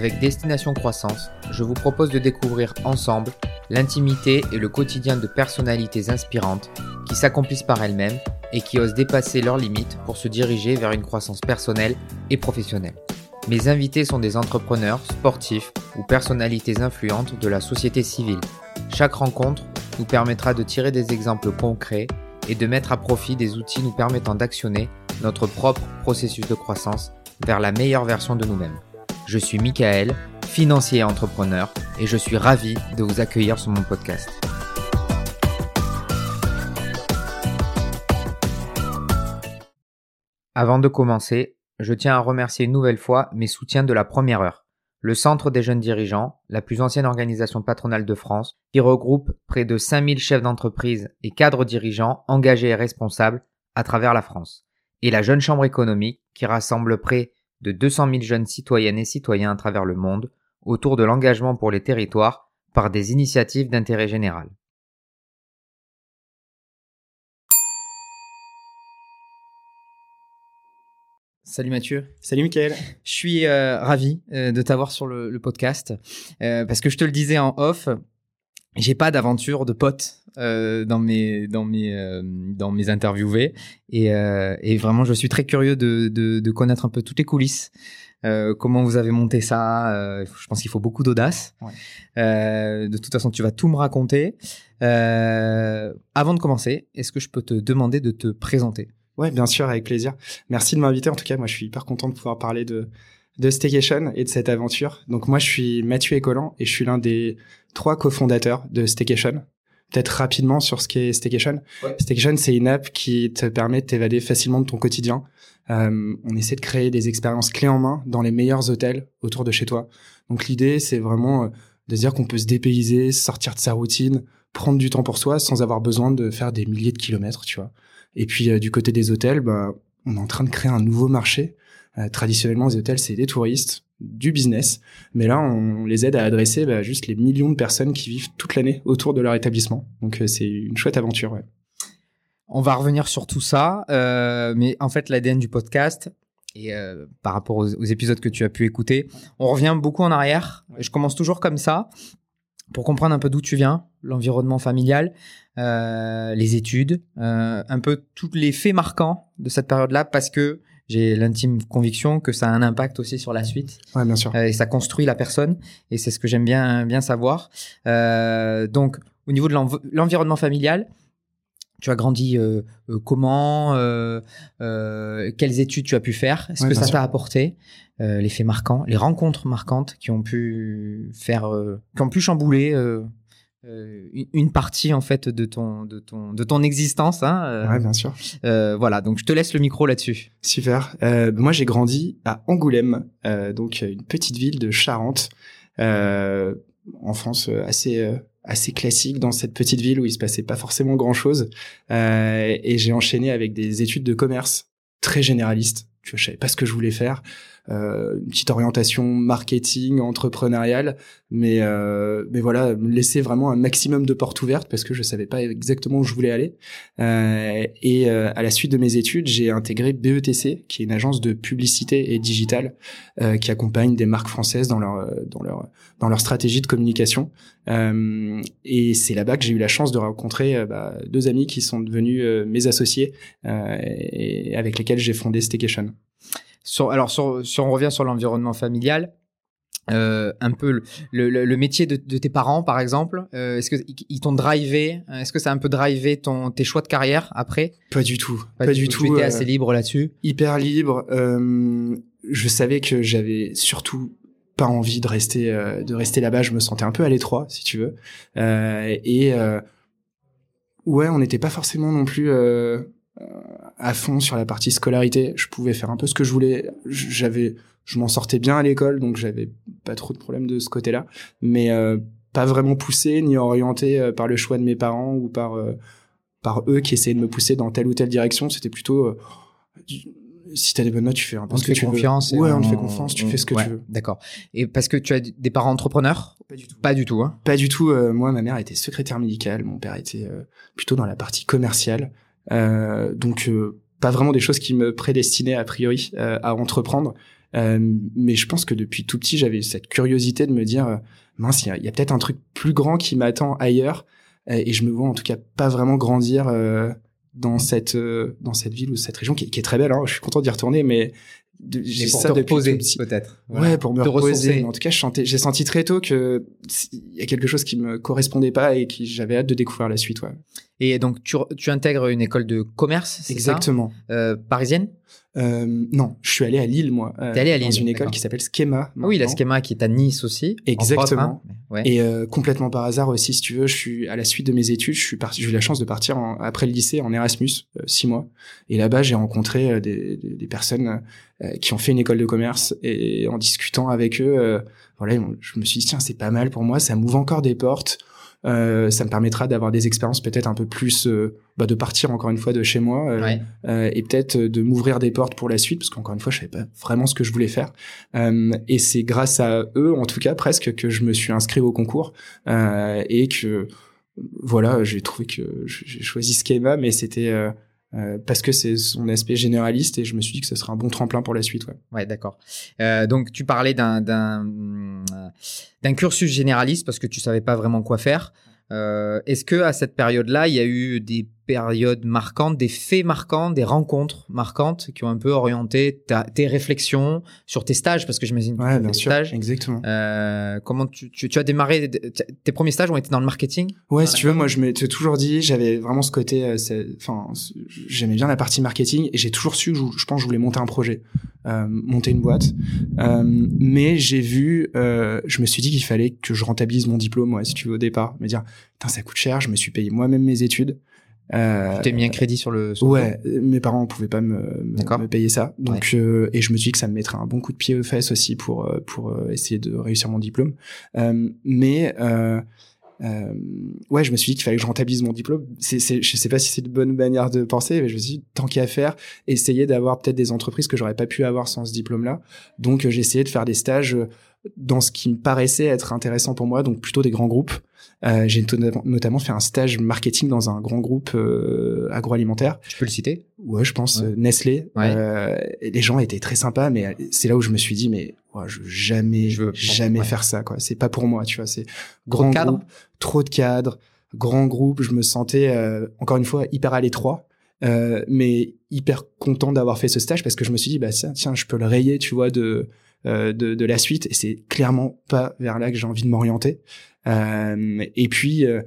avec Destination Croissance, je vous propose de découvrir ensemble l'intimité et le quotidien de personnalités inspirantes qui s'accomplissent par elles-mêmes et qui osent dépasser leurs limites pour se diriger vers une croissance personnelle et professionnelle. Mes invités sont des entrepreneurs, sportifs ou personnalités influentes de la société civile. Chaque rencontre nous permettra de tirer des exemples concrets et de mettre à profit des outils nous permettant d'actionner notre propre processus de croissance vers la meilleure version de nous-mêmes. Je suis Michael, financier et entrepreneur, et je suis ravi de vous accueillir sur mon podcast. Avant de commencer, je tiens à remercier une nouvelle fois mes soutiens de la première heure. Le Centre des jeunes dirigeants, la plus ancienne organisation patronale de France, qui regroupe près de 5000 chefs d'entreprise et cadres dirigeants engagés et responsables à travers la France. Et la Jeune Chambre économique, qui rassemble près de 200 000 jeunes citoyennes et citoyens à travers le monde autour de l'engagement pour les territoires par des initiatives d'intérêt général. Salut Mathieu. Salut Mickaël. Je suis euh, ravi euh, de t'avoir sur le, podcast euh, parce que je te le disais en off, j'ai pas d'aventure de potes euh, dans mes dans mes euh, dans mes interviewés. Et, euh, et vraiment je suis très curieux de, de, de connaître un peu toutes les coulisses. Comment vous avez monté ça je pense qu'il faut beaucoup d'audace. Ouais. de toute façon tu vas tout me raconter. Avant de commencer est-ce que je peux te demander de te présenter? Ouais bien sûr avec plaisir. Merci de m'inviter. En tout cas moi je suis hyper content de pouvoir parler de de Staycation et de cette aventure. Donc moi, je suis Mathieu Écolan et je suis l'un des trois cofondateurs de Staycation. Peut-être rapidement sur ce qu'est Staycation. Ouais. Staycation, c'est une app qui te permet de t'évader facilement de ton quotidien. Euh, on essaie de créer des expériences clés en main dans les meilleurs hôtels autour de chez toi. Donc l'idée, c'est vraiment euh, de dire qu'on peut se dépayser, sortir de sa routine, prendre du temps pour soi sans avoir besoin de faire des milliers de kilomètres, tu vois. Et puis euh, du côté des hôtels, bah, on est en train de créer un nouveau marché traditionnellement, les hôtels, c'est des touristes, du business. Mais là, on les aide à adresser bah, juste les millions de personnes qui vivent toute l'année autour de leur établissement. Donc, euh, c'est une chouette aventure. Ouais. On va revenir sur tout ça. Euh, mais en fait, l'ADN du podcast, et euh, par rapport aux, aux, épisodes que tu as pu écouter, on revient beaucoup en arrière. Je commence toujours comme ça pour comprendre un peu d'où tu viens, l'environnement familial, euh, les études, euh, un peu tous les faits marquants de cette période-là, parce que j'ai l'intime conviction que ça a un impact aussi sur la suite. Ouais, bien sûr. Euh, et ça construit la personne. Et c'est ce que j'aime bien, bien savoir. Euh, donc, au niveau de l'environnement familial, tu as grandi euh, euh comment euh, Quelles études tu as pu faire? Est-ce ouais, que ça t'a apporté Les faits marquants, les rencontres marquantes qui ont pu faire, qui ont pu chambouler une partie en fait de ton de ton de ton existence hein euh, ouais bien sûr. Euh, voilà donc je te laisse le micro là-dessus. Super. Euh, moi j'ai grandi à Angoulême euh, donc une petite ville de Charente. Enfance assez assez classique dans cette petite ville où il se passait pas forcément grand chose et j'ai enchaîné avec des études de commerce très généralistes. Je savais pas ce que je voulais faire. euh, une petite orientation marketing, entrepreneuriale, mais euh, mais voilà, me laisser vraiment un maximum de portes ouvertes parce que je savais pas exactement où je voulais aller. Euh, et euh, à la suite de mes études, j'ai intégré BETC, qui est une agence de publicité et digitale euh, qui accompagne des marques françaises dans leur dans leur dans leur stratégie de communication. Euh, et c'est là-bas que j'ai eu la chance de rencontrer bah, deux amis qui sont devenus mes associés et avec lesquels j'ai fondé Staycation. Sur, alors, sur, si on revient sur l'environnement familial, euh, un peu le, le, le métier de, de, tes parents, par exemple, euh, est-ce qu'ils t'ont drivé Est-ce que ça a un peu drivé ton, tes choix de carrière après? Pas du tout. Pas, pas du, tout. Tu étais euh, assez libre là-dessus? Hyper libre. Euh, je savais que j'avais surtout pas envie de rester euh, de rester là-bas. Je me sentais un peu à l'étroit, si tu veux. et ouais, on n'était pas forcément non plus à fond sur la partie scolarité. Je pouvais faire un peu ce que je voulais. J'avais, je m'en sortais bien à l'école, donc j'avais pas trop de problèmes de ce côté-là. Mais euh, pas vraiment poussé ni orienté euh, par le choix de mes parents ou par euh, par eux qui essayaient de me pousser dans telle ou telle direction. C'était plutôt euh, si t'as des bonnes notes, tu fais un peu on ce que tu confiance veux. Ouais, on, on te fait confiance, tu on, fais ce que ouais, tu veux. D'accord. Et parce que tu as des parents entrepreneurs? Pas du tout. Pas du tout, hein? Pas du tout. Euh, moi, ma mère était secrétaire médicale, mon père était euh, plutôt dans la partie commerciale. Euh, donc, pas vraiment des choses qui me prédestinaient a priori à entreprendre. mais je pense que depuis tout petit, j'avais cette curiosité de me dire, mince, il y a, a peut-être un truc plus grand qui m'attend ailleurs, et je me vois en tout cas pas vraiment grandir dans cette dans cette ville ou cette région qui, qui est très belle. Hein. Je suis content d'y retourner, mais j'ai ça te reposer peut-être. Ouais, pour me reposer. En tout cas, j'ai senti très tôt que il y a quelque chose qui me correspondait pas et qui j'avais hâte de découvrir la suite. Ouais. Et donc tu, tu intègres une école de commerce, c'est ça? Exactement. Euh, parisienne? Euh, non, je suis allé à Lille, moi. Euh, T'es allé à Lille Dans une école qui s'appelle Schema. Ah oui, la Schema qui est à Nice aussi. Exactement. Hein. Et euh, complètement par hasard aussi, si tu veux, je suis à la suite de mes études, je suis parti, j'ai eu la chance de partir après le lycée en Erasmus, euh, six mois. Et là-bas, j'ai rencontré des, des, des, personnes qui ont fait une école de commerce et en discutant avec eux, voilà, je me suis dit tiens, c'est pas mal pour moi, ça m'ouvre encore des portes. Euh, ça me permettra d'avoir des expériences peut-être un peu plus, euh, bah, de partir encore une fois de chez moi euh, euh et peut-être de m'ouvrir des portes pour la suite, parce qu'encore une fois, je savais pas vraiment ce que je voulais faire. et c'est grâce à eux, en tout cas presque, que je me suis inscrit au concours et que voilà, j'ai trouvé que j'ai choisi Schema, mais c'était euh, parce que c'est son aspect généraliste et je me suis dit que ce serait un bon tremplin pour la suite. Ouais, d'accord. Euh, donc tu parlais d'un d'un cursus généraliste parce que tu savais pas vraiment quoi faire. Euh, Est-ce que à cette période-là, il y a eu des périodes marquantes, des faits marquants, des rencontres marquantes qui ont un peu orienté ta, tes réflexions sur tes stages Parce que j'imagine ouais, bien sûr, stages. Exactement. Euh, comment tu, tu, tu, as démarré Tes premiers stages ont été dans le marketing? Ouais, si tu veux, moi je m'étais toujours dit, j'avais vraiment ce côté, euh, enfin, j'aimais bien la partie marketing et j'ai toujours su que je, je, pense que je voulais monter un projet, euh, monter une boîte. Mais j'ai vu, je me suis dit qu'il fallait que je rentabilise mon diplôme, ouais, si tu veux, au départ. Me dire, ça coûte cher, je me suis payé moi-même mes études. Euh, tu t'es mis un crédit sur le. ouais, mes parents ne pouvaient pas me, me, payer ça, donc euh, et je me suis dit que ça me mettrait un bon coup de pied aux fesses aussi pour euh, pour euh, essayer de réussir mon diplôme. mais ouais, je me suis dit qu'il fallait que je rentabilise mon diplôme. C'est, c'est, je sais pas si c'est une bonne manière de penser, mais je me suis dit tant qu'à faire, essayer d'avoir peut-être des entreprises que j'aurais pas pu avoir sans ce diplôme-là. Donc j'ai essayé de faire des stages dans ce qui me paraissait être intéressant pour moi, donc plutôt des grands groupes. Euh, j'ai notamment fait un stage marketing dans un grand groupe euh, agroalimentaire. Tu peux le citer? Ouais, je pense euh, Nestlé. Euh, les gens étaient très sympas, mais c'est là où je me suis dit, mais ouais, je veux jamais, je veux jamais faire ça. quoi. C'est pas pour moi, tu vois. C'est grand groupe, trop de cadres, grand groupe. Je me sentais encore une fois hyper à l'étroit. mais hyper content d'avoir fait ce stage parce que je me suis dit bah tiens, tiens je peux le rayer tu vois de euh, de, de, la suite et c'est clairement pas vers là que j'ai envie de m'orienter. Euh, et puis, euh,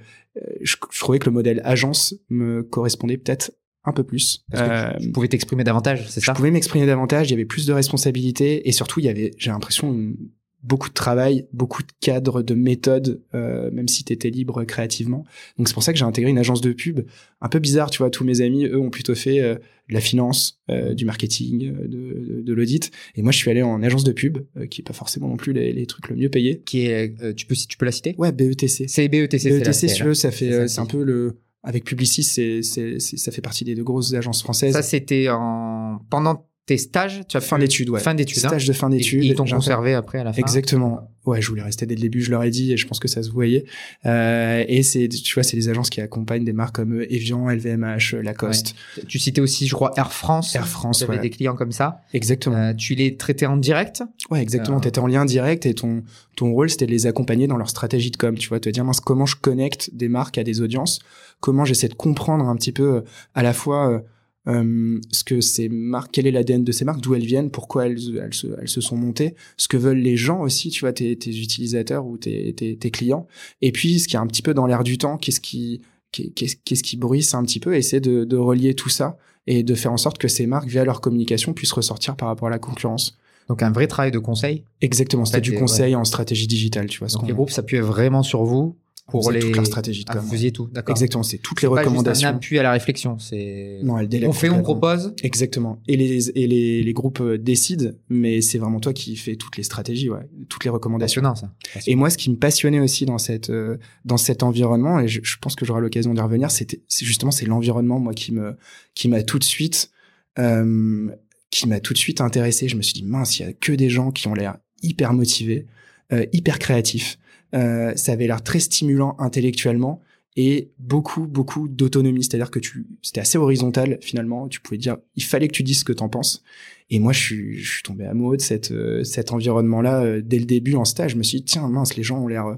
je, je, trouvais que le modèle agence me correspondait peut-être un peu plus. Parce que tu pouvais t'exprimer davantage, c'est ça? Je pouvais m'exprimer davantage, il y avait plus de responsabilités et surtout il y avait, j'ai l'impression, une beaucoup de travail, beaucoup de cadres, de méthodes, euh, même si tu étais libre créativement. Donc c'est pour ça que j'ai intégré une agence de pub. Un peu bizarre, tu vois, tous mes amis, eux, ont plutôt fait euh, de la finance, euh, du marketing, de, de, de l'audit. Et moi, je suis allé en agence de pub, euh, qui est pas forcément non plus les, les trucs le mieux payés. Qui est, euh, tu peux, tu peux la citer? Ouais, BETC. C'est BETC. BETC, si tu veux, ça fait, c'est un peu le, avec Publicis, c'est, c'est, ça fait partie des deux grosses agences françaises. Ça, c'était en, pendant tes stages, tu as fin d'études, ouais. Fin d'études. Hein. Stage de fin d'études. Ils t'ont conservé après à la fin. Exactement. Ouais, je voulais rester dès le début, je leur ai dit, et je pense que ça se voyait. Euh, et c'est, tu vois, c'est des agences qui accompagnent des marques comme Evian, LVMH, Lacoste. Tu citais aussi, je crois, Air France. Air France, tu avais des clients comme ça. Exactement. Euh, tu les traitais en direct? Ouais, exactement. Euh... Tu étais en lien direct et ton ton rôle c'était de les accompagner dans leur stratégie de com. Tu vois, te dire mince, comment je connecte des marques à des audiences, comment j'essaie de comprendre un petit peu euh, à la fois euh, ce que ces marques, quel est l'ADN de ces marques, d'où elles viennent, pourquoi elles, elles, se, elles se sont montées, ce que veulent les gens aussi, tu vois, tes, tes utilisateurs ou tes, tes, tes, clients. Et puis, ce qui est un petit peu dans l'air du temps, qu'est-ce qui, qu'est-ce, qu'est-ce qui bruisse un petit peu, essayer de, de relier tout ça et de faire en sorte que ces marques, via leur communication, puissent ressortir par rapport à la concurrence. Donc un vrai travail de conseil? Exactement, c'était du conseil en stratégie digitale, tu vois. Donc les groupes s'appuyaient vraiment sur vous pour les toute leur stratégie de ah, vous faisiez tout d'accord. Exactement c'est toutes les recommandations un appui à la réflexion c'est non elle on fait on propose exactement. Et les et les, les groupes euh, décident mais c'est vraiment toi qui fais toutes les stratégies ouais. Toutes les recommandations. Ça. Et moi ce qui me passionnait aussi dans cette euh, dans cet environnement et je, je pense que j'aurai l'occasion d'y revenir c'était c'est justement c'est l'environnement moi qui me qui m'a tout de suite euh, qui m'a tout de suite intéressé. Je me suis dit mince il y a que des gens qui ont l'air hyper motivés euh, hyper créatifs euh, ça avait l'air très stimulant intellectuellement et beaucoup beaucoup d'autonomie. C'est-à-dire que tu c'était assez horizontal finalement. Tu pouvais dire il fallait que tu dises ce que t'en penses. Et moi je suis je suis tombé amoureux de cette euh, cet environnement là dès le début en stage. Je me suis dit tiens mince les gens ont l'air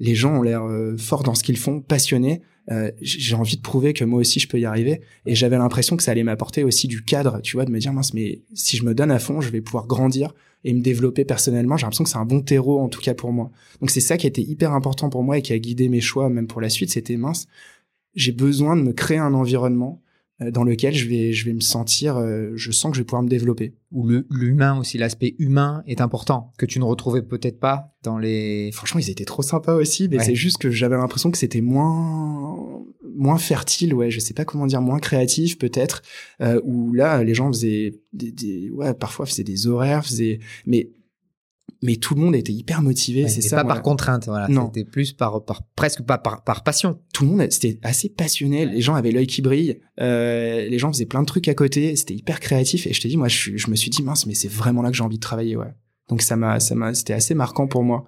les gens ont l'air forts dans ce qu'ils font passionnés. Euh, j'ai envie de prouver que moi aussi je peux y arriver. Et j'avais l'impression que ça allait m'apporter aussi du cadre tu vois de me dire mince mais si je me donne à fond je vais pouvoir grandir et me développer personnellement j'ai l'impression que c'est un bon terreau en tout cas pour moi. Donc c'est ça qui était hyper important pour moi et qui a guidé mes choix même pour la suite c'était mince. J'ai besoin de me créer un environnement dans lequel je vais, je vais me sentir, euh, je sens que je vais pouvoir me développer. Ou l'humain aussi, l'aspect humain est important, que tu ne retrouvais peut-être pas dans les... Franchement, ils étaient trop sympas aussi, mais c'est juste que j'avais l'impression que c'était moins moins fertile, ouais, je sais pas comment dire, moins créatif peut-être, euh, où là, les gens faisaient des, des, ouais, parfois faisaient des horaires, faisaient, mais mais tout le monde était hyper motivé, c'est ça. Pas par contrainte, voilà. C'était plus par, par presque pas par, par passion. Tout le monde, c'était assez passionné. Les gens avaient l'œil qui brille. Euh, les gens faisaient plein de trucs à côté. C'était hyper créatif. Et je te dis, moi, je, je me suis dit mince, mais c'est vraiment là que j'ai envie de travailler, ouais. Donc ça m'a, ça m'a, c'était assez marquant pour moi.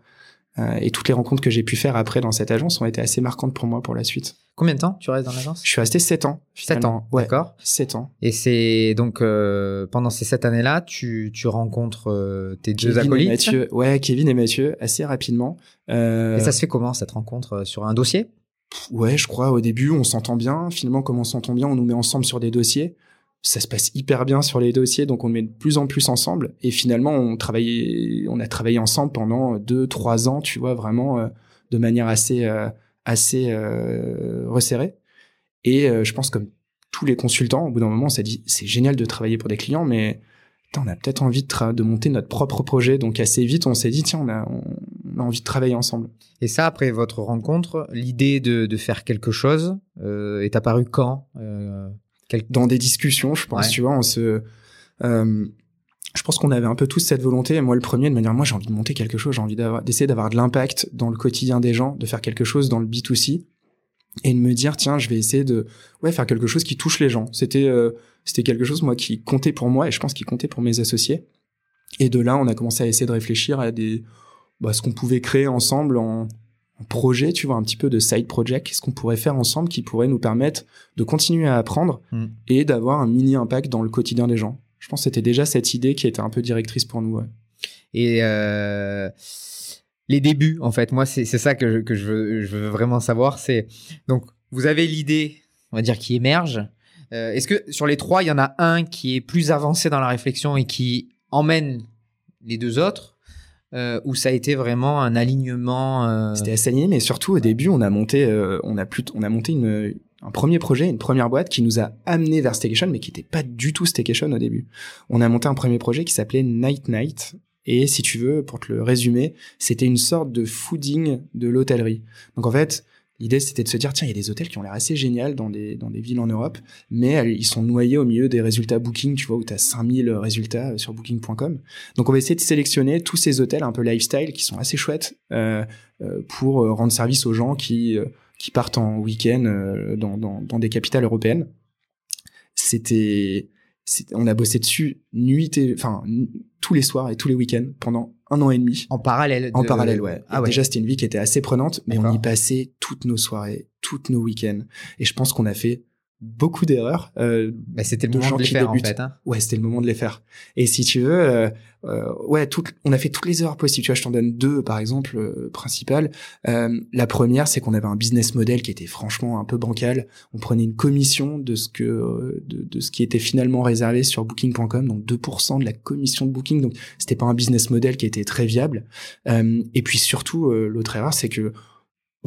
Euh, et toutes les rencontres que j'ai pu faire après dans cette agence ont été assez marquantes pour moi pour la suite. Combien de temps tu restes dans l'agence? Je suis resté 7 ans. 7 ans, ouais, d'accord. 7 ans. Et c'est donc euh, pendant ces 7 années-là, tu, tu rencontres euh, tes deux acolytes? Mathieu, Ouais, Kevin et Mathieu, assez rapidement. Euh... Et ça se fait comment cette rencontre Sur un dossier? Ouais, je crois au début, on s'entend bien. Finalement, comme on s'entend bien, on nous met ensemble sur des dossiers ça se passe hyper bien sur les dossiers, donc on met de plus en plus ensemble. Et finalement, on on a travaillé ensemble pendant deux, trois ans, tu vois, vraiment euh, de manière assez, euh, assez euh, resserrée. Et je pense comme tous les consultants, au bout d'un moment, on s'est dit, c'est génial de travailler pour des clients, mais on a peut-être envie de, de, monter notre propre projet. Donc assez vite, on s'est dit, tiens, on a, envie de travailler ensemble. Et ça, après votre rencontre, l'idée de, faire quelque chose est apparue quand dans des discussions, je pense, tu vois, on se, euh, je pense qu'on avait un peu tous cette volonté, moi le premier, de me dire, moi j'ai envie de monter quelque chose, j'ai envie d'essayer d'avoir de l'impact dans le quotidien des gens, de faire quelque chose dans le B2C, et de me dire, tiens, je vais essayer de ouais, faire quelque chose qui touche les gens. C'était euh, c'était quelque chose, moi, qui comptait pour moi, et je pense qu'il comptait pour mes associés. Et de là, on a commencé à essayer de réfléchir à des, bah, ce qu'on pouvait créer ensemble en, projet, tu vois, un petit peu de side project, qu'est-ce qu'on pourrait faire ensemble qui pourrait nous permettre de continuer à apprendre mm. et d'avoir un mini impact dans le quotidien des gens. Je pense que c'était déjà cette idée qui était un peu directrice pour nous. Ouais. Et euh, les débuts, en fait, moi, c'est ça que, je, que je, veux, je veux vraiment savoir. C'est donc vous avez l'idée, on va dire, qui émerge. Euh, Est-ce que sur les trois, il y en a un qui est plus avancé dans la réflexion et qui emmène les deux autres? Euh, où ça a été vraiment un alignement. Euh... C'était assez aligné, mais surtout au début, on a monté, euh, on a plus, on a monté une, un premier projet, une première boîte qui nous a amené vers Staycation, mais qui n'était pas du tout Staycation au début. On a monté un premier projet qui s'appelait Night Night. Et si tu veux, pour te le résumer, c'était une sorte de fooding de l'hôtellerie. Donc en fait, L'idée, c'était de se dire, tiens, il y a des hôtels qui ont l'air assez génial dans des, dans des villes en Europe, mais ils sont noyés au milieu des résultats Booking, tu vois, où tu as 5000 résultats euh, sur booking.com. Donc, on va essayer de sélectionner tous ces hôtels un peu lifestyle qui sont assez chouettes euh, euh pour euh, rendre service aux gens qui, qui partent en week-end dans, dans, dans des capitales européennes. C'était on a bossé dessus nuit et enfin tous les soirs et tous les week-ends pendant un an et demi. En parallèle. En parallèle, ouais. Ah ouais. Déjà, c'était une vie qui était assez prenante, mais on y passait toutes nos soirées, toutes nos week-ends. Et je pense qu'on a fait beaucoup d'erreurs. Euh, bah, c'était le moment de les faire en fait. Hein. Ouais, c'était le moment de les faire. Et si tu veux, euh, euh, ouais, tout, on a fait toutes les erreurs possibles. Tu vois, je t'en donne deux par exemple euh, principales. Euh, la première, c'est qu'on avait un business model qui était franchement un peu bancal. On prenait une commission de ce que de, de ce qui était finalement réservé sur Booking.com, donc 2% de la commission de Booking. Donc c'était pas un business model qui était très viable. et puis surtout, l'autre erreur, c'est que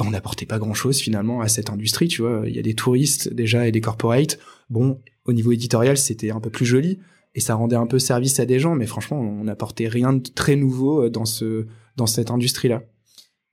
on n'apportait pas grand-chose finalement à cette industrie, tu vois. Il y a des touristes déjà et des corporates. Bon, au niveau éditorial, c'était un peu plus joli et ça rendait un peu service à des gens, mais franchement, on n'apportait rien de très nouveau euh, dans ce dans cette industrie-là.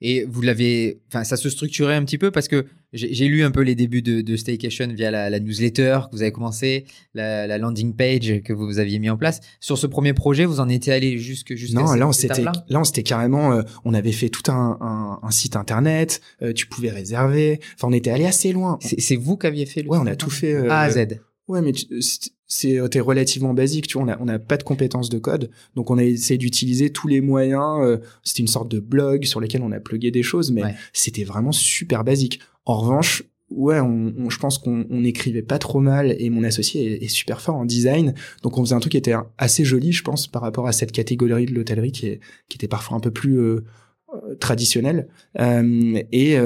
Et vous l'avez, enfin, ça se structurait un petit peu parce que j'ai lu un peu les débuts de, de Staycation via la, la, newsletter que vous avez commencé, la, la, landing page que vous aviez mis en place. Sur ce premier projet, vous en étiez allé jusque jusqu'à Non, là on s'était là on s'était carrément, euh, on avait fait tout un, un, un site internet, euh, tu pouvais réserver. Enfin, on était allé assez loin. C'est vous qui aviez fait le Ouais, on a tout fait euh, A à Z. Ouais, mais c'était relativement basique, tu vois, on a, on a pas de compétences de code, donc on a essayé d'utiliser tous les moyens, euh, c'était une sorte de blog sur lequel on a plugué des choses, mais c'était vraiment super basique. En revanche, ouais, on, je pense qu'on on écrivait pas trop mal et mon associé est, super fort en design, donc on faisait un truc qui était assez joli, je pense, par rapport à cette catégorie de l'hôtellerie qui, est, qui était parfois un peu plus euh, euh traditionnelle. Euh, et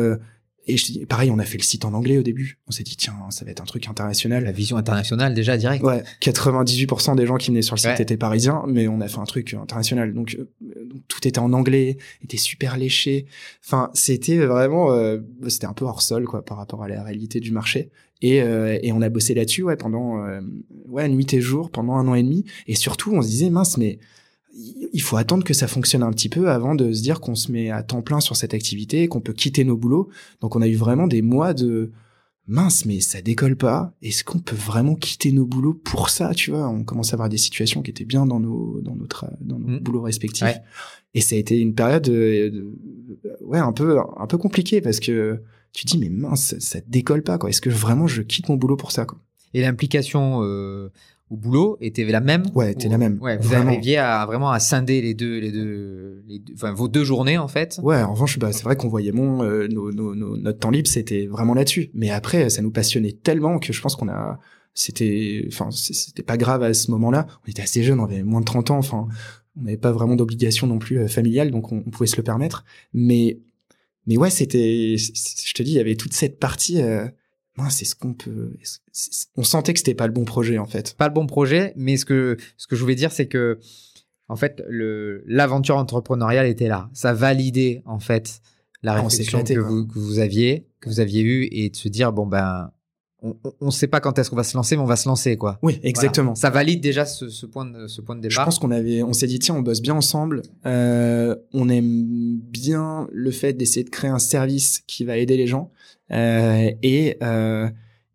euh, et pareil, on a fait le site en anglais au début. On s'est dit, tiens, ça va être un truc international. La vision internationale, déjà, direct. Ouais. 98% des gens qui venaient sur le site étaient parisiens, mais on a fait un truc international. Donc, euh, donc tout était en anglais, était super léché. Enfin, c'était vraiment, euh, c'était un peu hors sol, quoi, par rapport à la réalité du marché. Et, euh, et on a bossé là-dessus, ouais, pendant, ouais, nuit et jour, pendant un an et demi. Et surtout, on se disait, mince, mais il faut attendre que ça fonctionne un petit peu avant de se dire qu'on se met à temps plein sur cette activité, qu'on peut quitter nos boulots. Donc on a eu vraiment des mois de mince, mais ça décolle pas. Est-ce qu'on peut vraiment quitter nos boulots pour ça, tu vois? On commence à avoir des situations qui étaient bien dans nos dans notre dans nos mmh. boulots respectifs. Et ça a été une période de, ouais un peu un peu compliquée parce que tu dis mais mince, ça, décolle pas quoi. Est-ce que vraiment je quitte mon boulot pour ça quoi? Et l'implication euh, au boulot était la même Ouais, était la même. Ouais, vous arriviez à vraiment à scinder les deux, les deux, les enfin vos deux journées en fait. Ouais, en revanche, bah, c'est vrai qu'on voyait mon, euh, nos, nos, notre temps libre, c'était vraiment là-dessus. Mais après, ça nous passionnait tellement que je pense qu'on a, c'était, enfin, c'était pas grave à ce moment-là. On était assez jeunes, on avait moins de 30 ans, enfin, on n'avait pas vraiment d'obligation non plus euh, familiale, donc on, pouvait se le permettre. Mais, mais ouais, c'était, je te dis, il y avait toute cette partie. Euh, c'est ce qu'on peut. On sentait que c'était pas le bon projet en fait. Pas le bon projet, mais ce que ce que je voulais dire, c'est que en fait, le l'aventure entrepreneuriale était là. Ça validait en fait la ah, réflexion que, vous, que vous aviez, que vous aviez eue, et de se dire bon ben on ne sait pas quand est-ce qu'on va se lancer, mais on va se lancer, quoi. Oui, exactement. Ça valide déjà ce, ce, point de, ce point de départ. Je pense qu'on avait, on s'est dit tiens, on bosse bien ensemble. Euh, on aime bien le fait d'essayer de créer un service qui va aider les gens. Euh, et euh,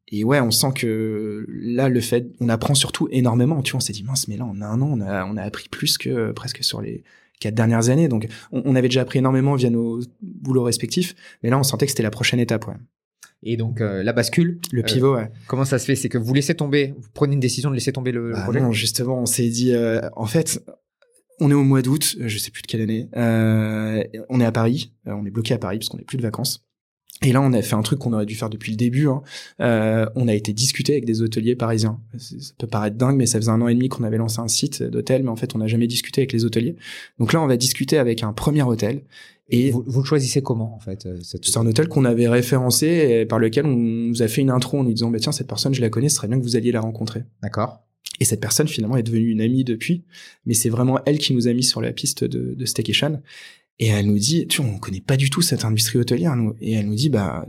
et ouais, on sent que là, le fait, on apprend surtout énormément. Tu vois, on s'est dit mince, mais là, en un an, on a, on a appris plus que presque sur les quatre dernières années. Donc, on, on avait déjà appris énormément via nos boulots respectifs, mais là, on sentait que c'était la prochaine étape. Ouais. Et donc euh, la bascule, le pivot. ouais. Comment ça se fait? C'est que vous laissez tomber, vous prenez une décision de laisser tomber le, bah projet? Non, justement, on s'est dit, en fait, on est au mois d'août, je sais plus de quelle année. on est à Paris, on est bloqué à Paris parce qu'on n'est plus de vacances. Et là, on a fait un truc qu'on aurait dû faire depuis le début. Hein. Euh, on a été discuté avec des hôteliers parisiens. Ça peut paraître dingue, mais ça faisait un an et demi qu'on avait lancé un site d'hôtel, mais en fait, on n'a jamais discuté avec les hôteliers. Donc là, on va discuter avec un premier hôtel. Et vous, vous le choisissez comment en fait euh, C'est un hôtel qu'on avait référencé et par lequel on nous a fait une intro en nous disant bah tiens cette personne je la connais, ce serait bien que vous alliez la rencontrer. D'accord. Et cette personne finalement est devenue une amie depuis, mais c'est vraiment elle qui nous a mis sur la piste de, de Staycation. Et elle nous dit, tu vois, on connaît pas du tout cette industrie hôtelière, nous. Et elle nous dit, bah,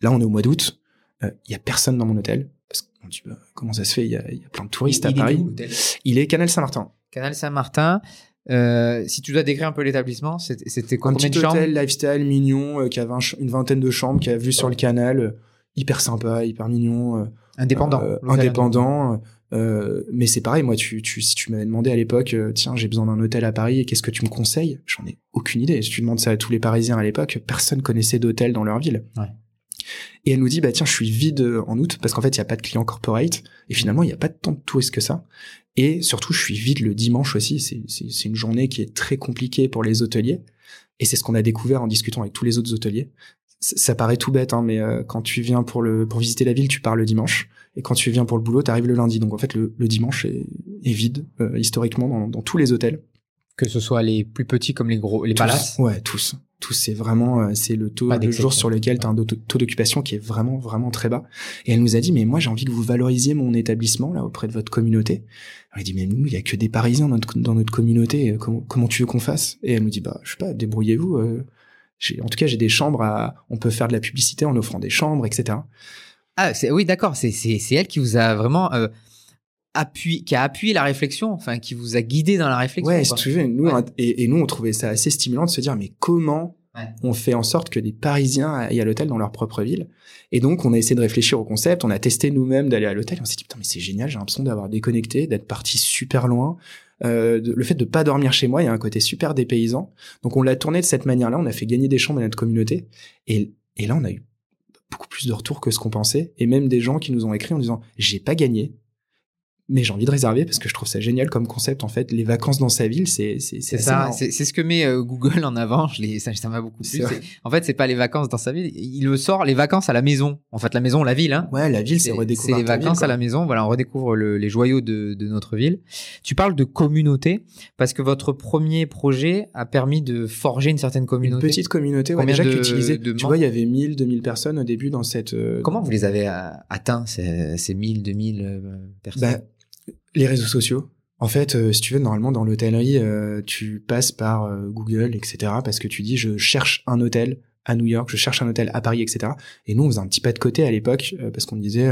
là, on est au mois d'août, il euh, y a personne dans mon hôtel. Parce qu'on dit, bah, comment ça se fait? Il y a, y a, plein de touristes à Paris. il est Canal Saint-Martin. Canal Saint-Martin. Euh, si tu dois décrire un peu l'établissement, c'était quoi Un petit hôtel lifestyle mignon euh, qui avait une vingtaine de chambres, qui a vu sur le canal, euh, hyper sympa, hyper mignon. indépendant. indépendant. Euh, mais c'est pareil, moi, tu, tu, si tu m'avais demandé à l'époque, euh, tiens, j'ai besoin d'un hôtel à Paris, qu'est-ce que tu me conseilles? J'en ai aucune idée. Si tu demandes ça à tous les Parisiens à l'époque, personne connaissait d'hôtel dans leur ville. Ouais. Et elle nous dit, bah tiens, je suis vide euh, en août parce qu'en fait, il y a pas de clients corporate et finalement, il y a pas de tant de touristes que ça. Et surtout, je suis vide le dimanche aussi. C'est une journée qui est très compliquée pour les hôteliers. Et c'est ce qu'on a découvert en discutant avec tous les autres hôteliers. Ça paraît tout bête, hein, mais quand tu viens pour le pour visiter la ville, tu pars le dimanche. Et quand tu viens pour le boulot, tu arrives le lundi. Donc en fait, le, dimanche est, vide euh, historiquement dans, tous les hôtels. Que ce soit les plus petits comme les gros, les palaces? Ouais, tous. Tous, c'est vraiment, euh, c'est le taux de jour sur lequel tu as un taux d'occupation qui est vraiment, vraiment très bas. Et elle nous a dit, mais moi, j'ai envie que vous valorisiez mon établissement, là, auprès de votre communauté. Elle a dit, mais nous, il y a que des Parisiens dans notre, dans notre communauté. Comment, comment tu veux qu'on fasse? Et elle nous dit, bah, je sais pas, débrouillez-vous. Euh, en tout cas, j'ai des chambres à, on peut faire de la publicité en offrant des chambres, etc. Ah, oui, d'accord. C'est elle qui vous a vraiment euh, appuyé, qui a appuyé la réflexion, enfin, qui vous a guidé dans la réflexion. Ouais, veux, nous, et, nous, on trouvait ça assez stimulant de se dire, mais comment on fait en sorte que des Parisiens aillent à l'hôtel dans leur propre ville? Et donc, on a essayé de réfléchir au concept. On a testé nous-mêmes d'aller à l'hôtel. On s'est dit, putain, mais c'est génial. J'ai l'impression d'avoir déconnecté, d'être parti super loin. Euh, le fait de pas dormir chez moi, il y a un côté super dépaysant. Donc, on l'a tourné de cette manière-là. On a fait gagner des chambres à notre communauté. Et, et là, on a eu beaucoup plus de retours que ce qu'on pensait, et même des gens qui nous ont écrit en disant j'ai pas gagné, mais j'ai envie de réserver parce que je trouve ça génial comme concept. En fait, les vacances dans sa ville, c'est c'est c'est ça. C'est ce que met euh, Google en avant. Je l'ai, ça, m'a beaucoup plu. En fait, c'est pas les vacances dans sa ville. Il le sort les vacances à la maison. En fait, la maison, la ville. Hein. Ouais, la ville, c'est redécouvrir. C'est les vacances à la maison. Voilà, on redécouvre le, les joyaux de, de notre ville. Tu parles de communauté parce que votre premier projet a permis de forger une certaine communauté. Une petite communauté. Ouais, déjà utilisait. Tu vois, il y avait 1000, 2000 personnes au début dans cette. Euh, Comment vous les avez euh, atteints ces, ces 1000, 2000 personnes bah, les réseaux sociaux. En fait, euh, si tu veux, normalement dans l'hôtellerie, euh, tu passes par euh, Google, etc. Parce que tu dis, je cherche un hôtel à New York, je cherche un hôtel à Paris, etc. Et nous, on faisait un petit pas de côté à l'époque parce qu'on disait,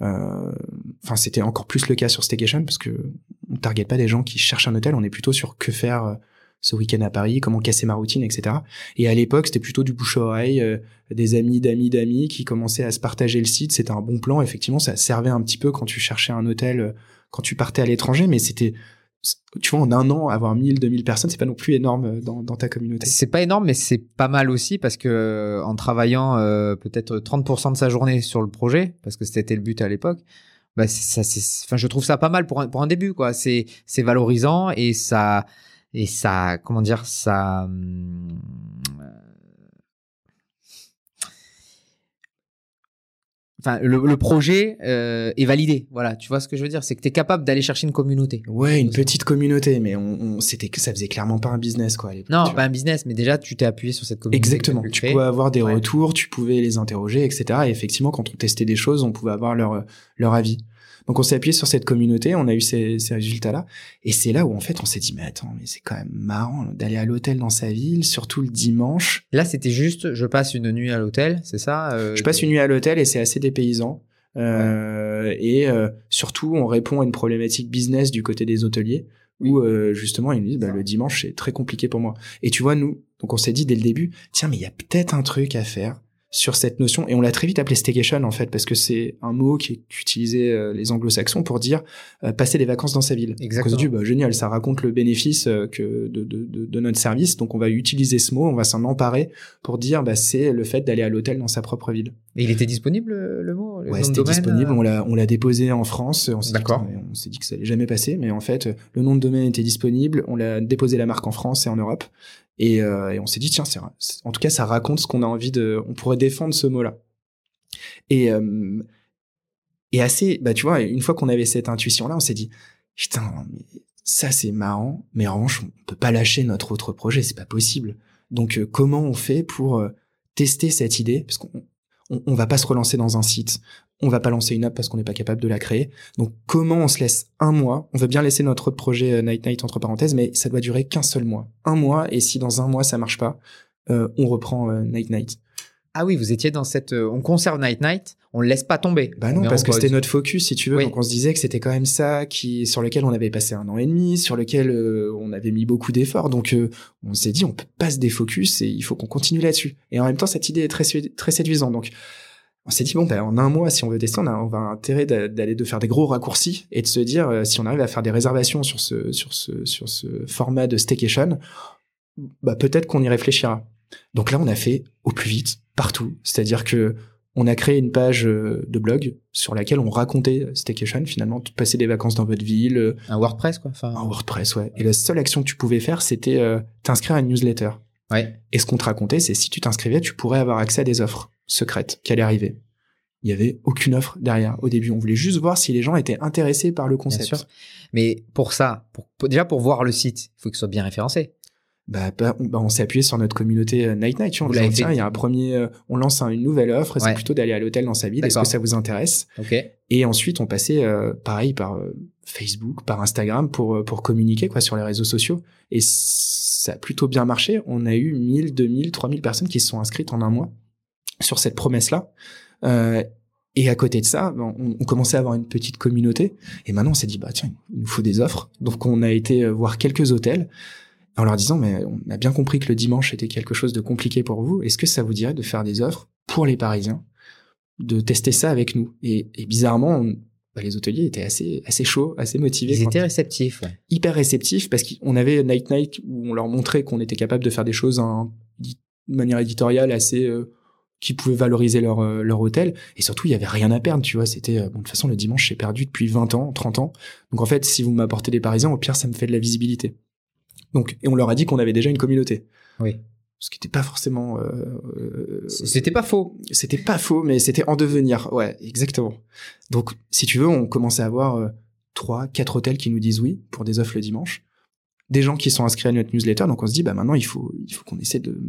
enfin, c'était encore plus le cas sur Staycation parce que on target pas des gens qui cherchent un hôtel, on est plutôt sur que faire ce week-end à Paris, comment casser ma routine, etc. Et à l'époque, c'était plutôt du bouche à oreille, des amis d'amis d'amis qui commençaient à se partager le site. C'était un bon plan. Effectivement, ça servait un petit peu quand tu cherchais un hôtel quand tu partais à l'étranger, mais c'était tu vois, en un an, avoir 1000, 2000 personnes, c'est pas non plus énorme euh, dans, ta communauté. C'est pas énorme, mais c'est pas mal aussi parce que euh, en travaillant euh, peut-être 30% de sa journée sur le projet, parce que c'était le but à l'époque, bah ça, enfin, je trouve ça pas mal pour un, pour un début, quoi. C'est, c'est valorisant et ça, et ça, comment dire, ça, hum, enfin le, projet euh, est validé. Voilà tu vois ce que je veux dire? C'est que tu es capable d'aller chercher une communauté. Ouais une petite communauté mais on, c'était que ça faisait clairement pas un business quoi non pas un business mais déjà tu t'es appuyé sur cette communauté exactement. tu pouvais avoir des retours tu pouvais les interroger etc et effectivement quand on testait des choses on pouvait avoir leur leur avis donc on s'est appuyé sur cette communauté, on a eu ces, résultats-là, et c'est là où en fait on s'est dit mais attends, mais c'est quand même marrant d'aller à l'hôtel dans sa ville, surtout le dimanche. Là c'était juste, je passe une nuit à l'hôtel, c'est ça euh, Je passe une nuit à l'hôtel et c'est assez dépaysant. Euh, Et euh, surtout on répond à une problématique business du côté des hôteliers où euh, justement ils nous disent bah, le dimanche c'est très compliqué pour moi. Et tu vois nous, donc on s'est dit dès le début, tiens mais il y a peut-être un truc à faire sur cette notion et on l'a très vite appelé staycation en fait parce que c'est un mot qui est utilisé euh, les anglo-saxons pour dire euh, passer des vacances dans sa ville. Exactement. dit bah, génial, ça raconte le bénéfice euh, que de, de, de, notre service, donc on va utiliser ce mot, on va s'en emparer pour dire bah, c'est le fait d'aller à l'hôtel dans sa propre ville. Et il était disponible le mot Ouais, c'était disponible. On l'a on l'a déposé en France. On s'est dit, on s'est dit que ça allait jamais passer, mais en fait le nom de domaine était disponible. On l'a déposé la marque en France et en Europe. Et, euh, et on s'est dit, tiens, en tout cas, ça raconte ce qu'on a envie de. On pourrait défendre ce mot-là. Et, euh, assez, bah, tu vois, une fois qu'on avait cette intuition-là, on s'est dit, putain, ça c'est marrant, mais en revanche, on peut pas lâcher notre autre projet, c'est pas possible. Donc, euh, comment on fait pour tester cette idée? Parce qu'on on, on, va pas se relancer dans un site, on va pas lancer une app parce qu'on n'est pas capable de la créer. Donc comment on se laisse un mois? On veut bien laisser notre autre projet euh, Night Night entre parenthèses, mais ça doit durer qu'un seul mois. Un mois, et si dans un mois ça marche pas, euh, on reprend euh, Night Night. Ah oui, vous étiez dans cette. on conserve Night Night, on le laisse pas tomber. Bah non, parce que c'était notre focus, si tu veux. Donc on se disait que c'était quand même ça qui sur lequel on avait passé un an et demi, sur lequel on avait mis beaucoup d'efforts. Donc on s'est dit on peut pas se défocus et il faut qu'on continue là-dessus. Et en même temps, cette idée est très très séduisante. Donc on s'est dit bon ben en un mois si on veut tester on a on va intérêt d'aller de faire des gros raccourcis et de se dire euh, si on arrive à faire des réservations sur ce sur ce sur ce format de staycation bah peut-être qu'on y réfléchira. Donc là on a fait au plus vite partout. C'est-à-dire que on a créé une page euh, de blog sur laquelle on racontait staycation finalement passer des vacances dans votre ville euh, un WordPress quoi enfin. un WordPress ouais. Et la seule action que tu pouvais faire c'était t'inscrire à une newsletter ouais et ce qu'on te racontait c'est si tu t'inscrivais tu pourrais avoir accès à des offres secrète qui allait arriver. Il y avait aucune offre derrière au début. On voulait juste voir si les gens étaient intéressés par le concept. Mais pour ça, pour, déjà pour voir le site, il faut qu'il soit bien référencé. Bah, bah, bah on, s'est appuyé sur notre communauté euh, Night Night. Tu vois, il y a un premier, euh, on lance une nouvelle offre. C'est plutôt d'aller à l'hôtel dans sa ville. Est-ce que ça vous intéresse? Et ensuite, on passait euh, pareil par Facebook, par Instagram pour pour communiquer quoi sur les réseaux sociaux. Et ça a plutôt bien marché. On a eu 1000, 2000, 3000 personnes qui se sont inscrites en un mois sur cette promesse-là. Euh, et à côté de ça, ben, on, on, commençait à avoir une petite communauté. Et maintenant, on s'est dit, bah tiens, il nous faut des offres. Donc, on a été euh, voir quelques hôtels en leur disant, mais on a bien compris que le dimanche était quelque chose de compliqué pour vous. Est-ce que ça vous dirait de faire des offres pour les Parisiens, de tester ça avec nous? Et, et, bizarrement, bah, les hôteliers étaient assez assez chauds, assez motivés. Ils étaient réceptifs. Ouais. Hyper réceptifs parce qu'on avait Night Night où on leur montrait qu'on était capable de faire des choses en, de manière éditoriale assez euh, qui pouvaient valoriser leur euh, leur hôtel et surtout il y avait rien à perdre tu vois c'était bon de toute façon le dimanche j'ai perdu depuis 20 ans 30 ans donc en fait si vous m'apportez des parisiens au pire ça me fait de la visibilité donc et on leur a dit qu'on avait déjà une communauté oui ce qui n'était pas forcément euh, c'était pas faux c'était pas faux mais c'était en devenir ouais exactement donc si tu veux on commençait à avoir trois quatre hôtels qui nous disent oui pour des offres le dimanche des gens qui sont inscrits à notre newsletter. Donc on se dit, bah maintenant il faut, il faut qu'on essaie de,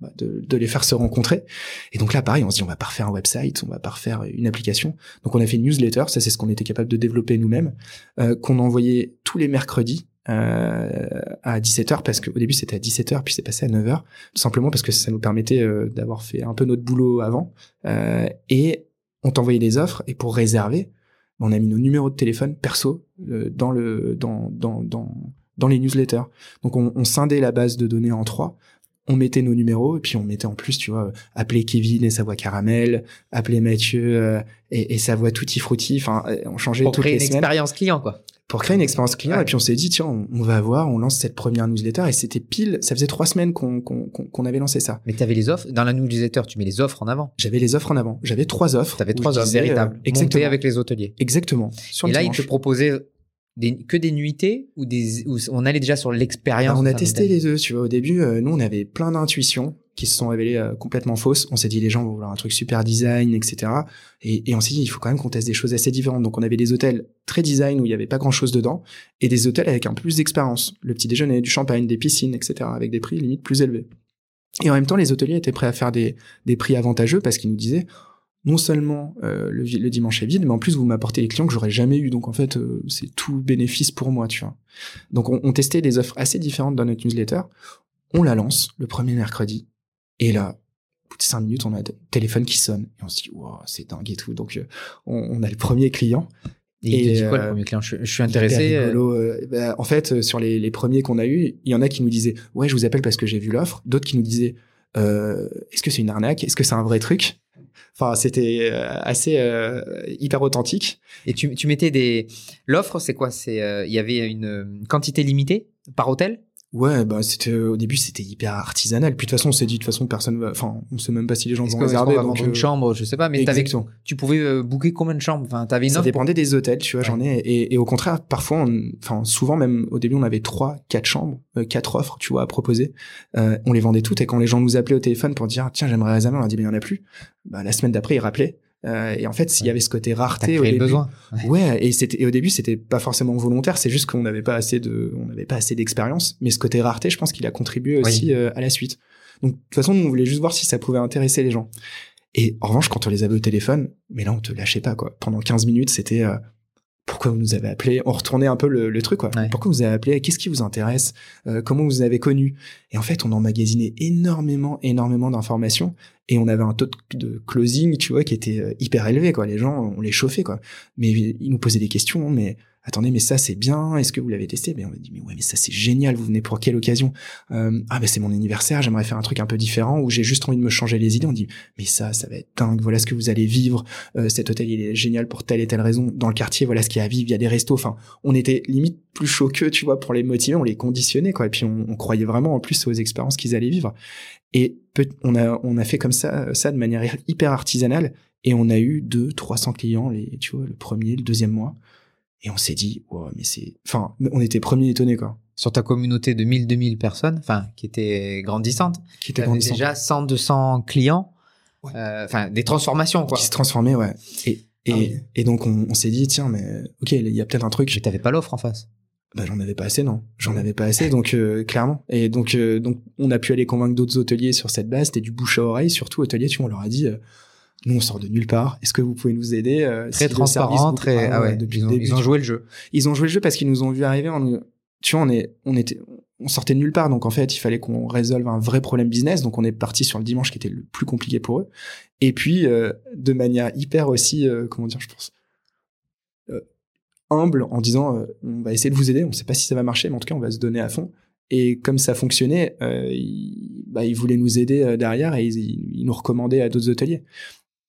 bah, de, de, les faire se rencontrer. Et donc là, pareil, on se dit, on va pas refaire un website, on va pas refaire une application. Donc on a fait une newsletter, ça c'est ce qu'on était capable de développer nous-mêmes, euh, qu'on envoyait tous les mercredis. Euh, à 17h parce qu'au début c'était à 17h puis c'est passé à 9h tout simplement parce que ça nous permettait euh, d'avoir fait un peu notre boulot avant euh, et on t'envoyait des offres et pour réserver on a mis nos numéros de téléphone perso euh, dans le dans dans dans dans les newsletters. Donc on, on scindait la base de données en trois. On mettait nos numéros et puis on mettait en plus, tu vois, appeler Kevin et sa voix caramel, appeler Mathieu euh, et, et, sa voix tutti frutti. Enfin, on changeait pour toutes créer les une semaines expérience client, quoi. Pour créer une expérience client. Ouais. Et puis on s'est dit, tiens, on, on va voir, on lance cette première newsletter. Et c'était pile, ça faisait trois semaines qu'on qu'on qu'on- qu'on avait lancé ça. Mais tu avais les offres dans la newsletter, tu mets les offres en avant. J'avais les offres en avant. J'avais trois offres. Tu avais où trois offres disais, euh, véritables, exactement. avec les hôteliers. Exactement. Sur Et là, ils te proposaient des, que des nuitées ou des ou on allait déjà sur l'expérience. Alors, on a testé les deux, tu vois. Au début, euh, nous, on avait plein d'intuitions qui se sont révélées euh, complètement fausses. On s'est dit, les gens vont vouloir un truc super design, etc. Et, on s'est dit, il faut quand même qu'on teste des choses assez différentes. Donc, on avait des hôtels très design où il y avait pas grand chose dedans et des hôtels avec un peu plus d'expérience. Le petit déjeuner, du champagne, des piscines, etc. avec des prix limite plus élevés. Et en même temps, les hôteliers étaient prêts à faire des, prix avantageux parce qu'ils nous disaient, non seulement euh, le, dimanche est vide, mais en plus vous m'apportez des clients que j'aurais jamais eu. Donc en fait, euh, c'est tout bénéfice pour moi, tu vois. Donc on, on testait des offres assez différentes dans notre newsletter. On la lance le premier mercredi, et là, au bout de cinq minutes, on a le téléphone qui sonne et on se dit, wow, c'est dingue et tout. Donc euh, on, on a le premier client. Et Et, dit quoi euh, le premier client? Je, je suis intéressé. euh, rigolo, euh, bah, en fait, euh, sur les, les premiers qu'on a eu, il y en a qui nous disaient, ouais, je vous appelle parce que j'ai vu l'offre. D'autres qui nous disaient, euh, est-ce que c'est une arnaque? Est-ce que c'est un vrai truc? Enfin, c'était euh, assez euh, hyper authentique. Et tu, tu mettais des. L'offre, c'est quoi? C'est euh, il y avait une euh, quantité limitée par hôtel? Ouais, bah c'était euh, au début c'était hyper artisanal. Puis de toute façon, on s'est dit de toute façon personne va. Enfin, on sait même pas si les gens vont réserver. donc, une euh, chambre Je sais pas, mais t'avais- tu pouvais euh, booker combien de chambres? Enfin, t'avais une Ça dépendait des hôtels, tu vois, j'en ai. Et, et au contraire, parfois, on- enfin, souvent même au début, on avait trois, quatre chambres, euh, quatre offres, tu vois, à proposer. On les vendait toutes. Et quand les gens nous appelaient au téléphone pour dire, tiens, j'aimerais réserver, on leur dit, mais il y en a plus. Bah, la semaine d'après, ils rappelaient. Euh, et en fait, s'il y avait ce côté rareté au début. besoin. Ouais, et c'était et au début c'était pas forcément volontaire, c'est juste qu'on n'avait pas assez de on n'avait pas assez d'expérience, mais ce côté rareté, je pense qu'il a contribué aussi euh, à la suite. Donc de toute façon, nous on voulait juste voir si ça pouvait intéresser les gens. Et en revanche, quand on les avait au téléphone, mais là on te lâchait pas quoi. Pendant 15 minutes, c'était euh, pourquoi vous nous avez appelé On retournait un peu le, le truc quoi. Ouais. Pourquoi vous avez appelé Qu'est-ce qui vous intéresse Euh, Comment vous avez connu? Et en fait, on emmagasinait énormément, énormément d'informations et on avait un taux de- de closing, tu vois, qui était euh, hyper élevé quoi. Les gens, on les chauffait quoi. Mais ils nous posaient des questions, mais attendez, mais ça c'est bien, est-ce que vous l'avez testé? Mais on a dit, mais ouais, mais ça c'est génial, vous venez pour quelle occasion? Euh, Ah ben c'est mon anniversaire, j'aimerais faire un truc un peu différent, ou j'ai juste envie de me changer les idées. On dit, mais ça, ça va être dingue, voilà ce que vous allez vivre, Euh, cet hôtel il est génial pour telle et telle raison, dans le quartier, voilà ce qu'il y a à vivre, il y a des restos, enfin, on était limite plus chaud qu'eux, tu vois, pour les motiver, on les conditionnait, quoi, et puis on, on croyait vraiment en plus aux expériences qu'ils allaient vivre. Et on a, on a fait comme ça, ça de manière hyper artisanale, et on a eu deux, 300 clients, les, tu vois, le premier, le deuxième mois. Et on s'est dit, wow, mais c'est, enfin, on était premiers étonnés, quoi. Sur ta communauté de 1000-2000 personnes, enfin, qui était grandissante, Qui était t'avais grandissant. déjà 100-200 clients, Ouais. euh, enfin, des transformations, quoi. Qui se transformait, ouais. Et, et, Ah oui. et donc, on, on s'est dit, tiens, mais, ok, il y a peut-être un truc. Mais t'avais pas l'offre en face. Bah, j'en avais pas assez, non. J'en avais pas assez, donc, euh, clairement. Et donc, euh, donc, on a pu aller convaincre d'autres hôteliers sur cette base. C'était du bouche à oreille, surtout hôteliers, tu vois, on leur a dit, euh, nous, on sort de nulle part. Est-ce que vous pouvez nous aider? euh, Très si transparent, vous- très. Ah ouais, depuis ils, le ont, début, ils ont tu joué le jeu. ils ont joué le jeu parce qu'ils nous ont vu arriver en nous- tu vois on est on était on sortait de nulle part donc en fait il fallait qu'on résolve un vrai problème business donc on est parti sur le dimanche qui était le plus compliqué pour eux et puis euh, de manière hyper aussi euh, comment dire je pense euh, humble en disant euh, on va essayer de vous aider on sait pas si ça va marcher mais en tout cas on va se donner à fond et comme ça fonctionnait euh, ils, bah, ils voulaient nous aider euh, derrière et ils, ils nous recommandaient à d'autres hôteliers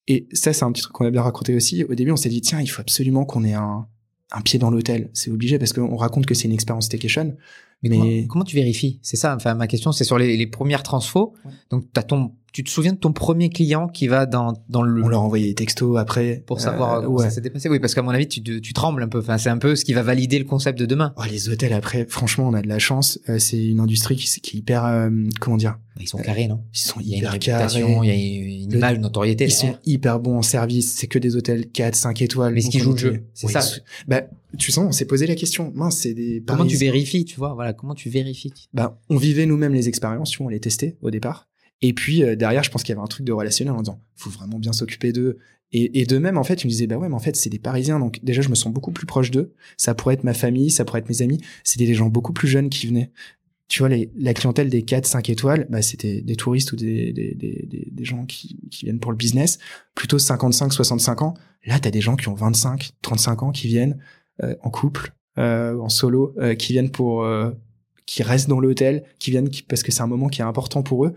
et ça c'est un petit truc qu'on a bien raconté aussi au début on s'est dit tiens il faut absolument qu'on ait un un pied dans l'hôtel. C'est obligé parce qu'on raconte que c'est une expérience staycation. Mais, Mais- Comment, comment tu vérifies? C'est ça. Enfin, ma question, c'est sur les, les premières transfos. Ouais. Donc, t'as ton tu te souviens de ton premier client qui va dans, dans le... On leur envoyait des textos après. Pour savoir Euh, comment ouais. ça s'était passé. Oui, parce qu'à mon avis, tu, tu trembles un peu. Enfin, c'est un peu ce qui va valider le concept de demain. Oh, les hôtels après, franchement, on a de la chance. Euh, c'est une industrie qui, qui est hyper, euh, comment dire, Ils sont carrés, non? Ils sont Il y a une réputation, il y a une image, une notoriété. Ils sont hyper bons en service. C'est que des hôtels 4, 5 étoiles. Mais qu'ils on jouent le jeu C'est Oui, ça. Bah, tu sens, on s'est posé la question. Mince, c'est des Comment tu vérifies, tu vois? Voilà, comment tu vérifies? Bah, on vivait nous-mêmes les expériences, tu vois, on les testait au départ. Et puis euh, derrière, je pense qu'il y avait un truc de relationnel en disant, faut vraiment bien s'occuper d'eux. Et, et de même, en fait, ils me disaient, bah ouais, mais en fait, c'est des Parisiens, donc déjà, je me sens beaucoup plus proche d'eux. Ça pourrait être ma famille, ça pourrait être mes amis. C'était des gens beaucoup plus jeunes qui venaient. Tu vois, les, la clientèle des 4, 5 étoiles, bah, c'était des touristes ou des, des, gens qui, qui viennent pour le business, plutôt 55, 65 ans. Là, t'as des gens qui ont 25, 35 ans qui viennent euh, en couple, euh, en solo, qui viennent pour... qui restent dans l'hôtel, qui viennent parce que c'est un moment qui est important pour eux.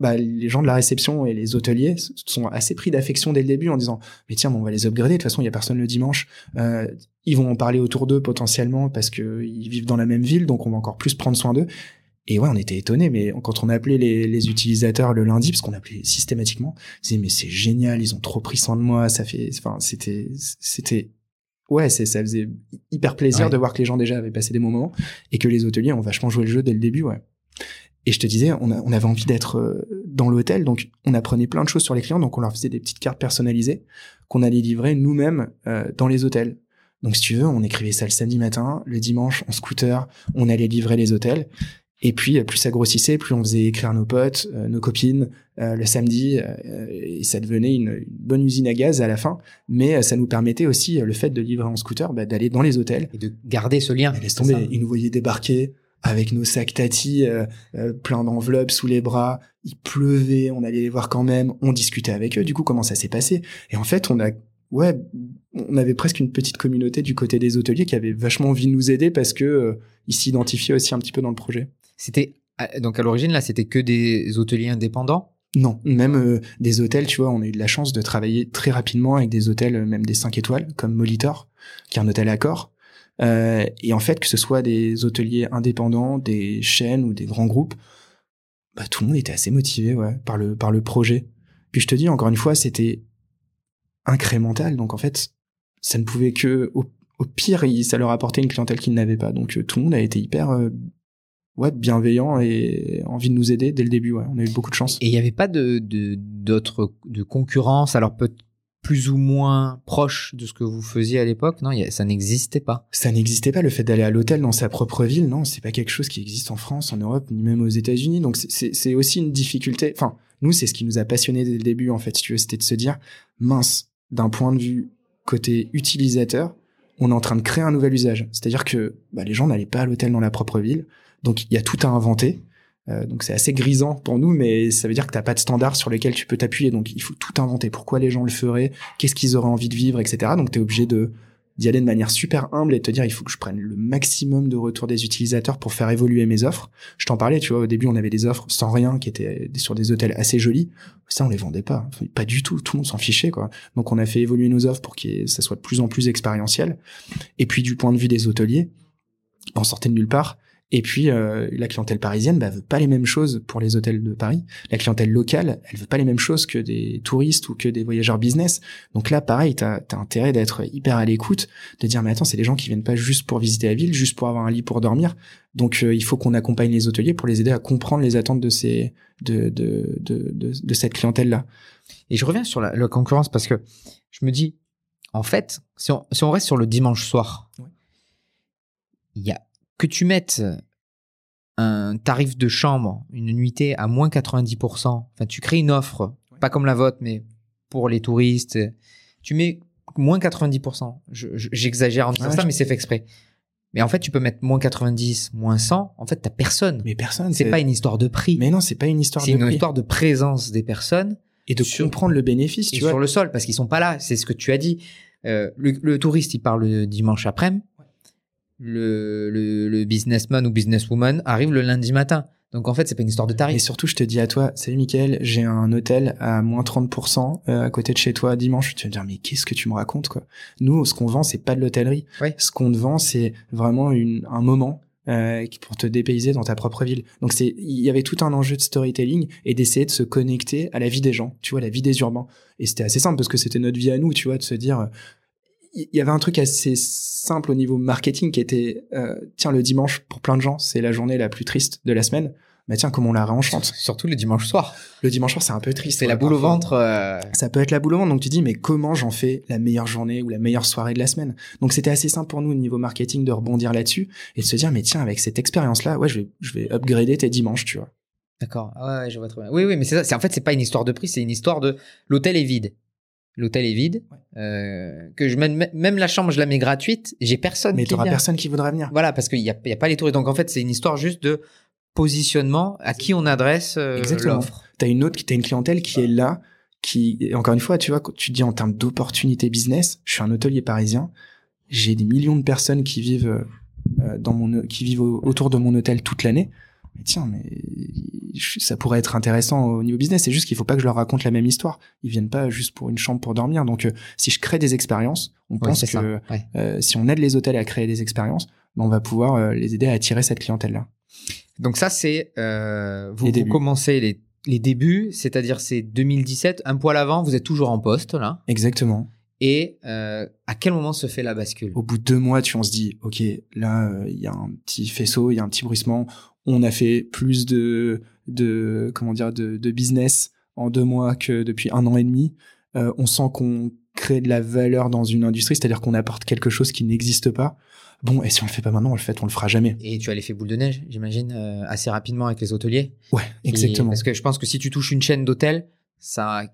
Bah, les gens de la réception et les hôteliers sont assez pris d'affection dès le début en disant mais tiens mais on va les upgrader de toute façon il y a personne le dimanche. Euh, ils vont en parler autour d'eux potentiellement parce que ils vivent dans la même ville donc on va encore plus prendre soin d'eux. Et ouais on était étonnés mais quand on appelait les, les utilisateurs le lundi parce qu'on appelait systématiquement ils disaient mais c'est génial ils ont trop pris soin de moi ça fait enfin c'était c'était ouais c'est ça faisait hyper plaisir Ouais. de voir que les gens déjà avaient passé des moments et que les hôteliers ont vachement joué le jeu dès le début ouais et je te disais, on, a- on avait envie d'être euh, dans l'hôtel, donc on apprenait plein de choses sur les clients, donc on leur faisait des petites cartes personnalisées qu'on allait livrer nous-mêmes euh, dans les hôtels. Donc si tu veux, on écrivait ça le samedi matin, le dimanche en scooter, on allait livrer les hôtels. Et puis euh, plus ça grossissait, plus on faisait écrire nos potes, euh, nos copines euh, le samedi, et ça devenait une, une bonne usine à gaz à la fin. Mais ça nous permettait aussi le fait de livrer en scooter, bah, d'aller dans les hôtels Et de garder ce lien. mais laisse tomber, ils nous voyaient débarquer avec nos sacs tati, euh, euh, plein d'enveloppes sous les bras. Il pleuvait, on allait les voir quand même. On discutait avec eux. Du coup, comment ça s'est passé? Et en fait, on a, ouais, on avait presque une petite communauté du côté des hôteliers qui avait vachement envie de nous aider parce que euh, ils s'identifiaient aussi un petit peu dans le projet. C'était ah, donc à l'origine là, c'était que des hôteliers indépendants? Non, même euh, des hôtels, tu vois, on a eu de la chance de travailler très rapidement avec des hôtels, euh, même des 5 étoiles, comme Molitor, qui est un hôtel Accor. Euh, et en fait, que ce soit des hôteliers indépendants, des chaînes ou des grands groupes, bah, tout le monde était assez motivé ouais, par, le, par le projet. Puis je te dis, encore une fois, c'était incrémental. Donc en fait, ça ne pouvait que, au, pire, ça leur apportait une clientèle qu'ils n'avaient pas. Donc euh, tout le monde a été hyper euh, ouais, bienveillant et envie de nous aider dès le début. Ouais. On a eu beaucoup de chance. Et il n'y avait pas de de- d'autres de concurrence, alors peut plus ou moins proche de ce que vous faisiez à l'époque. Non, ça n'existait pas. Ça n'existait pas le fait d'aller à l'hôtel dans sa propre ville, non, c'est pas quelque chose qui existe en France, en Europe, ni même aux États-Unis. Donc c'est aussi une difficulté. Enfin, nous, c'est ce qui nous a passionné dès le début, en fait, si tu veux, c'était de se dire, mince, d'un point de vue côté utilisateur, on est en train de créer un nouvel usage. C'est-à-dire que bah, les gens n'allaient pas à l'hôtel dans la propre ville, donc il y a tout à inventer. Euh, donc c'est assez grisant pour nous, mais ça veut dire que t'as pas de standard sur lequel tu peux t'appuyer. Donc il faut tout inventer. Pourquoi les gens le feraient? Qu'est-ce qu'ils auraient envie de vivre, etc. Donc t'es obligé de d'y aller de manière super humble et de te dire il faut que je prenne le maximum de retours des utilisateurs pour faire évoluer mes offres. Je t'en parlais, tu vois, au début on avait des offres sans rien qui étaient sur des hôtels assez jolis. Ça on les vendait pas, pas du tout, tout le monde s'en fichait quoi. Donc on a fait évoluer nos offres pour que ça soit de plus en plus expérientiel. Et puis du point de vue des hôteliers, on sortait de nulle part. Et puis euh, la clientèle parisienne bah, veut pas les mêmes choses pour les hôtels de Paris. La clientèle locale, elle veut pas les mêmes choses que des touristes ou que des voyageurs business. Donc là, pareil, t'as as intérêt d'être hyper à l'écoute, de dire mais attends, c'est des gens qui viennent pas juste pour visiter la ville, juste pour avoir un lit pour dormir. Donc euh, il faut qu'on accompagne les hôteliers pour les aider à comprendre les attentes de ces de de de, de, de cette clientèle là. Et je reviens sur la, la concurrence parce que je me dis, en fait, si on, si on reste sur le dimanche soir, Ouais. il y a que tu mettes un tarif de chambre, une nuitée à moins 90%. Enfin, tu crées une offre, Ouais. pas comme la vôtre, mais pour les touristes. Tu mets moins 90%. Je- je- J'exagère en disant Ouais, ça, je- mais c'est fait exprès. Mais en fait, tu peux mettre moins 90, moins 100. En fait, t'as personne. Mais personne. C'est pas une histoire de prix. Mais non, c'est pas une histoire C'est de une prix. histoire de présence des personnes et de sur- comprendre le bénéfice. et Tu vois, sur le sol parce qu'ils sont pas là. C'est ce que tu as dit. Euh, le, le touriste, il part le dimanche après-midi. Le, le, le businessman ou businesswoman arrive le lundi matin. Donc en fait, c'est pas une histoire de Et tarif. surtout, je te dis à toi, salut Mickaël, j'ai un hôtel à moins 30% euh, à côté de chez toi dimanche. Tu vas me dire, mais qu'est-ce que tu me racontes, quoi? Nous, ce qu'on vend, c'est pas de l'hôtellerie. Ouais. Ce qu'on te vend, c'est vraiment une, un moment euh, pour te dépayser dans ta propre ville. Donc c'est, il y avait tout un enjeu de storytelling et d'essayer de se connecter à la vie des gens, tu vois, la vie des urbains. Et c'était assez simple parce que c'était notre vie à nous, tu vois, de se dire, il y avait un truc assez simple au niveau marketing qui était, euh, tiens, le dimanche pour plein de gens, c'est la journée la plus triste de la semaine bah tiens, comme on la réenchante? Surtout le dimanche soir. Le dimanche soir, c'est un peu triste. C'est la boule au ventre. Euh. Ça peut être la boule au ventre. Donc tu dis, mais comment j'en fais la meilleure journée ou la meilleure soirée de la semaine? Donc c'était assez simple pour nous au niveau marketing de rebondir là-dessus et de se dire, mais tiens, avec cette expérience-là, ouais, je vais, je vais upgrader tes dimanches, tu vois. D'accord. Ah ouais, je vois très bien. Oui, oui, mais c'est ça. C'est en fait, c'est pas une histoire de prix, c'est une histoire de l'hôtel est vide. L'hôtel est vide. Euh, que je mène, même la chambre, je la mets gratuite. J'ai personne. Mais tu personne qui voudra venir. Voilà, parce qu'il y a, y a pas les touristes. Donc en fait, c'est une histoire juste de positionnement à qui on adresse euh, l'offre. Tu as une autre, as une clientèle qui est là, qui, encore une fois, tu vois, tu dis en termes d'opportunités business, je suis un hôtelier parisien, j'ai des millions de personnes qui vivent euh, dans mon, qui vivent autour de mon hôtel toute l'année. Mais tiens, mais ça pourrait être intéressant au niveau business. C'est juste qu'il faut pas que je leur raconte la même histoire. Ils viennent pas juste pour une chambre pour dormir. Donc, euh, si je crée des expériences, on pense que si on aide les hôtels à créer des expériences, ben, on va pouvoir les aider à attirer cette clientèle-là. Donc ça, c'est euh, vous, vous commencez les, les débuts, c'est-à-dire c'est 2017, un poil avant, vous êtes toujours en poste là. Exactement. Et euh, à quel moment se fait la bascule? Au bout de deux mois, tu on se dit, ok, là euh, il y a un petit faisceau, il y a un petit bruissement. On a fait plus de de comment dire de, de business en deux mois que depuis un an et demi. Euh, on sent qu'on crée de la valeur dans une industrie, c'est-à-dire qu'on apporte quelque chose qui n'existe pas. Bon, et si on le fait pas maintenant, on le fait, on le fera jamais. Et tu as l'effet boule de neige, j'imagine, euh, assez rapidement avec les hôteliers. Ouais, exactement. parce que je pense que si tu touches une chaîne d'hôtels, ça,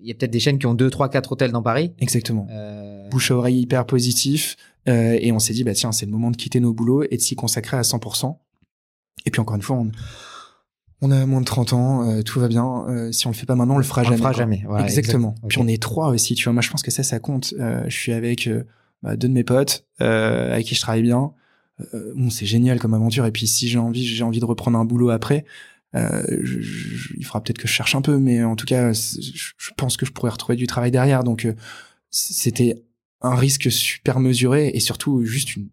il y a peut-être des chaînes qui ont deux, trois, quatre hôtels dans Paris. Exactement. Euh... Bouche à oreille hyper positif. Euh, et on s'est dit, bah tiens, c'est le moment de quitter nos boulots et de s'y consacrer à 100%. Et puis encore une fois, on, on a moins de 30 ans, euh, tout va bien. Euh, si on le fait pas maintenant, on le fera on jamais. Le fera jamais. exactement. Puis on est trois aussi, tu vois. Moi, je pense que ça, ça compte. Euh, je suis avec bah, deux de mes potes avec qui je travaille bien. bon, c'est génial comme aventure. Et puis si j'ai envie, j'ai envie de reprendre un boulot après. Je, il faudra peut-être que je cherche un peu, mais en tout cas, je, pense que je pourrais retrouver du travail derrière. Donc, c'était un risque super mesuré et surtout juste une,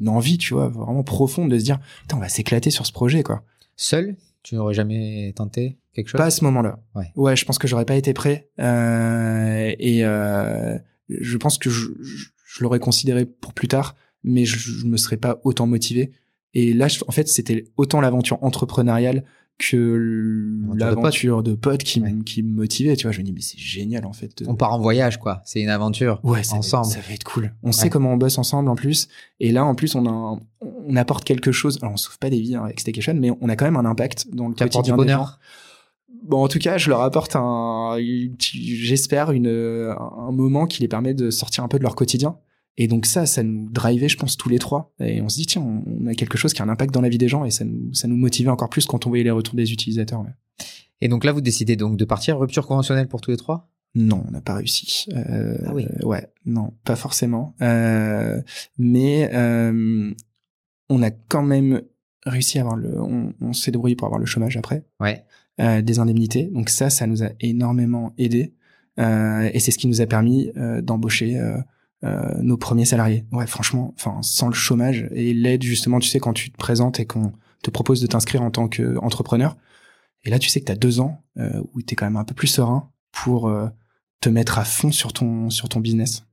une, envie, tu vois, vraiment profonde de se dire, on va s'éclater sur ce projet, quoi. Seul tu n'aurais jamais tenté quelque chose? Pas à ce moment-là. Ouais. ouais, je pense que j'aurais pas été prêt. Euh, et euh, je pense que je, je, l'aurais considéré pour plus tard, mais je, je me serais pas autant motivé. Et là, en fait, c'était autant l'aventure entrepreneuriale que l'aventure de potes qui, qui me motivait, tu vois. Je me dis, mais c'est génial, en fait. On part en voyage, quoi. C'est une aventure. Ouais, ensemble. ça va être cool. On sait comment on bosse ensemble, en plus. Et là, en plus, on a on apporte quelque chose. Alors, on sauve pas des vies hein, avec Staycation, mais on a quand même un impact dans le quotidien du bonheur. Bon, en tout cas, je leur apporte un, j'espère, une, un moment qui les permet de sortir un peu de leur quotidien et donc ça, ça nous drivait, je pense, tous les trois. Et on se dit, tiens, on a quelque chose qui a un impact dans la vie des gens et ça nous, ça nous motivait encore plus quand on voyait les retours des utilisateurs. Et donc là, vous décidez donc de partir rupture conventionnelle pour tous les trois? Non, on n'a pas réussi. Euh, ah oui. ouais, non, pas forcément. Euh, mais euh, on a quand même réussi à avoir le, on, on s'est débrouillé pour avoir le chômage après. Ouais. Euh, des indemnités. Donc ça, ça nous a énormément aidé. Euh, et c'est ce qui nous a permis d'embaucher euh, nos premiers salariés. Ouais, franchement, enfin, sans le chômage et l'aide justement, tu sais, quand tu te présentes et qu'on te propose de t'inscrire en tant qu'entrepreneur, et là, tu sais que tu as deux ans euh, où tu es quand même un peu plus serein pour euh, te mettre à fond sur ton sur ton business.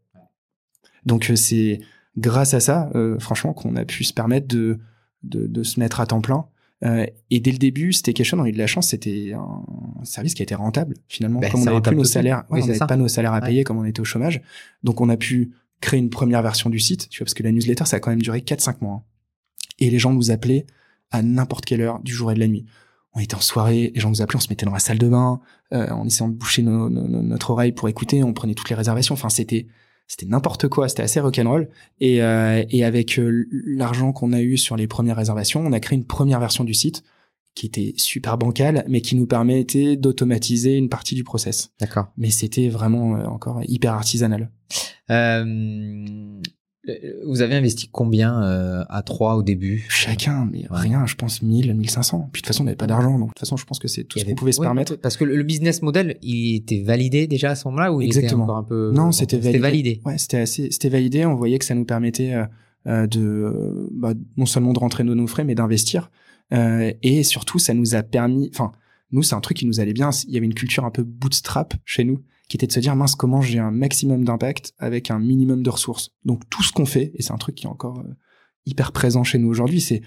Donc c'est grâce à ça, franchement, qu'on a pu se permettre de, de, de se mettre à temps plein euh, et dès le début, Staycation, on a eu de la chance, c'était un service qui a été rentable finalement. Ben, comme on n'avait plus nos salaires, on n'avait pas nos salaires à payer comme on était au chômage, donc on a pu créer une première version du site, tu vois, parce que la newsletter, ça a quand même duré 4-5 mois. Hein. Et les gens nous appelaient à n'importe quelle heure du jour et de la nuit. On était en soirée, les gens nous appelaient, on se mettait dans la salle de bain, euh, en essayant de boucher notre oreille pour écouter, on prenait toutes les réservations. Enfin, c'était c'était n'importe quoi, c'était assez rock'n'roll. Et, euh, et avec euh, l'argent qu'on a eu sur les premières réservations, on a créé une première version du site qui était super bancale, mais qui nous permettait d'automatiser une partie du process. D'accord. Mais c'était vraiment euh, encore hyper artisanal. Euh, vous avez investi combien euh, à trois au début? Chacun, mais rien, je pense 1000, 1500. Puis de toute façon, on n'avait pas d'argent, donc de toute façon, je pense que c'est tout ce qu'on pouvait se permettre. Parce que le business model, il était validé déjà à ce moment-là ou il Exactement. était encore un peu Non, c'était validé. validé? Ouais, c'était assez, c'était validé. On voyait que ça nous permettait euh, de bah, non seulement de rentrer nos frais, mais d'investir. et surtout, ça nous a permis, enfin, nous, c'est un truc qui nous allait bien. Il y avait une culture un peu bootstrap chez nous, qui était de se dire, mince, comment j'ai un maximum d'impact avec un minimum de ressources. Donc, tout ce qu'on fait, et c'est un truc qui est encore euh, hyper présent chez nous aujourd'hui, c'est,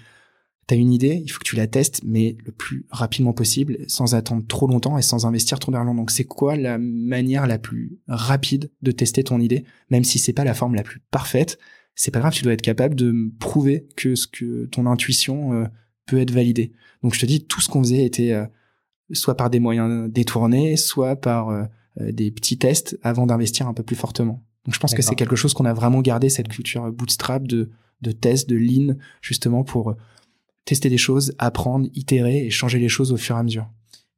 t'as une idée, il faut que tu la testes, mais le plus rapidement possible, sans attendre trop longtemps et sans investir trop d'argent. Donc, c'est quoi la manière la plus rapide de tester ton idée, même si c'est pas la forme la plus parfaite? C'est pas grave, tu dois être capable de prouver que ce que ton intuition euh, peut être validée. Donc, je te dis, tout ce qu'on faisait était euh, soit par des moyens détournés, soit par des petits tests avant d'investir un peu plus fortement. Donc je pense que c'est quelque chose qu'on a vraiment gardé cette culture bootstrap de de tests, de lean, justement pour euh, tester des choses, apprendre, itérer et changer les choses au fur et à mesure.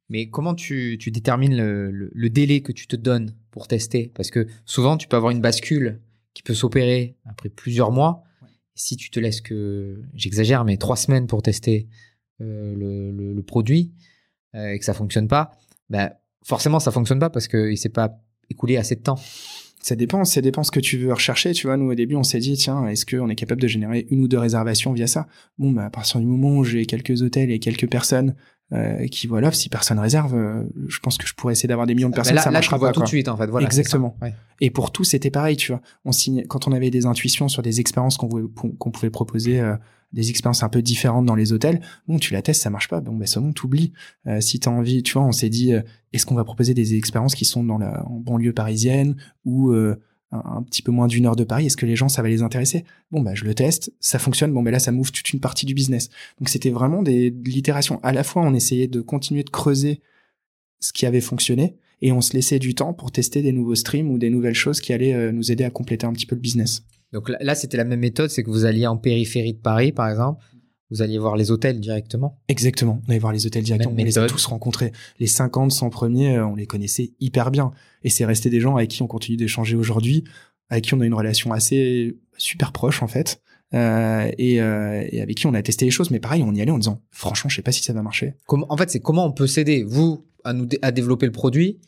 Mais comment tu, tu détermines le, le, délai que tu te donnes pour tester? Parce que souvent, tu peux avoir une bascule qui peut s'opérer après plusieurs mois. Si tu te laisses que, j'exagère, mais trois semaines pour tester le, le, le, produit, euh, et que ça fonctionne pas, ben forcément ça fonctionne pas parce qu'il s'est pas écoulé assez de temps. Ça dépend, ça dépend ce que tu veux rechercher. Tu vois, nous au début, on s'est dit, tiens, est-ce qu'on est capable de générer une ou deux réservations via ça? Bon, bah, à partir du moment où j'ai quelques hôtels et quelques personnes euh, qui voilà, si personne réserve, euh, je pense que je pourrais essayer d'avoir des millions de ah, personnes. là, ça marchera pas tout de suite, en fait. Voilà, Exactement. Et pour tout, c'était pareil, tu vois. On signe quand on avait des intuitions sur des expériences qu'on pouvait, qu'on pouvait proposer des expériences un peu différentes dans les hôtels. Bon, tu la testes, ça marche pas. Bon, ben, bon, t'oublies. Euh, si t'as envie, tu vois, on s'est dit, euh, est-ce qu'on va proposer des expériences qui sont dans la en banlieue parisienne ou euh, un, petit peu moins d'une heure de Paris? Est-ce que les gens, ça va les intéresser? Bon, bah, je le teste, ça fonctionne. Bon, ben là, ça m'ouvre toute une partie du business. Donc, c'était vraiment des l'itération. À la fois, on essayait de continuer de creuser ce qui avait fonctionné et on se laissait du temps pour tester des nouveaux streams ou des nouvelles choses qui allaient nous aider à compléter un petit peu le business. Donc là, c'était la même méthode, c'est que vous alliez en périphérie de Paris, par exemple, vous alliez voir les hôtels directement Exactement, on allait voir les hôtels directement. on les a tous rencontrés. Les 50, 100 premiers, euh, on les connaissait hyper bien. Et c'est resté des gens avec qui on continue d'échanger aujourd'hui, avec qui on a une relation assez super proche en fait. Euh, et, euh, et, avec qui on a testé les choses, mais pareil, on y allait en disant, franchement, je sais pas si ça va marcher. En fait, c'est comment on peut s'aider, vous, à nous à développer le produit,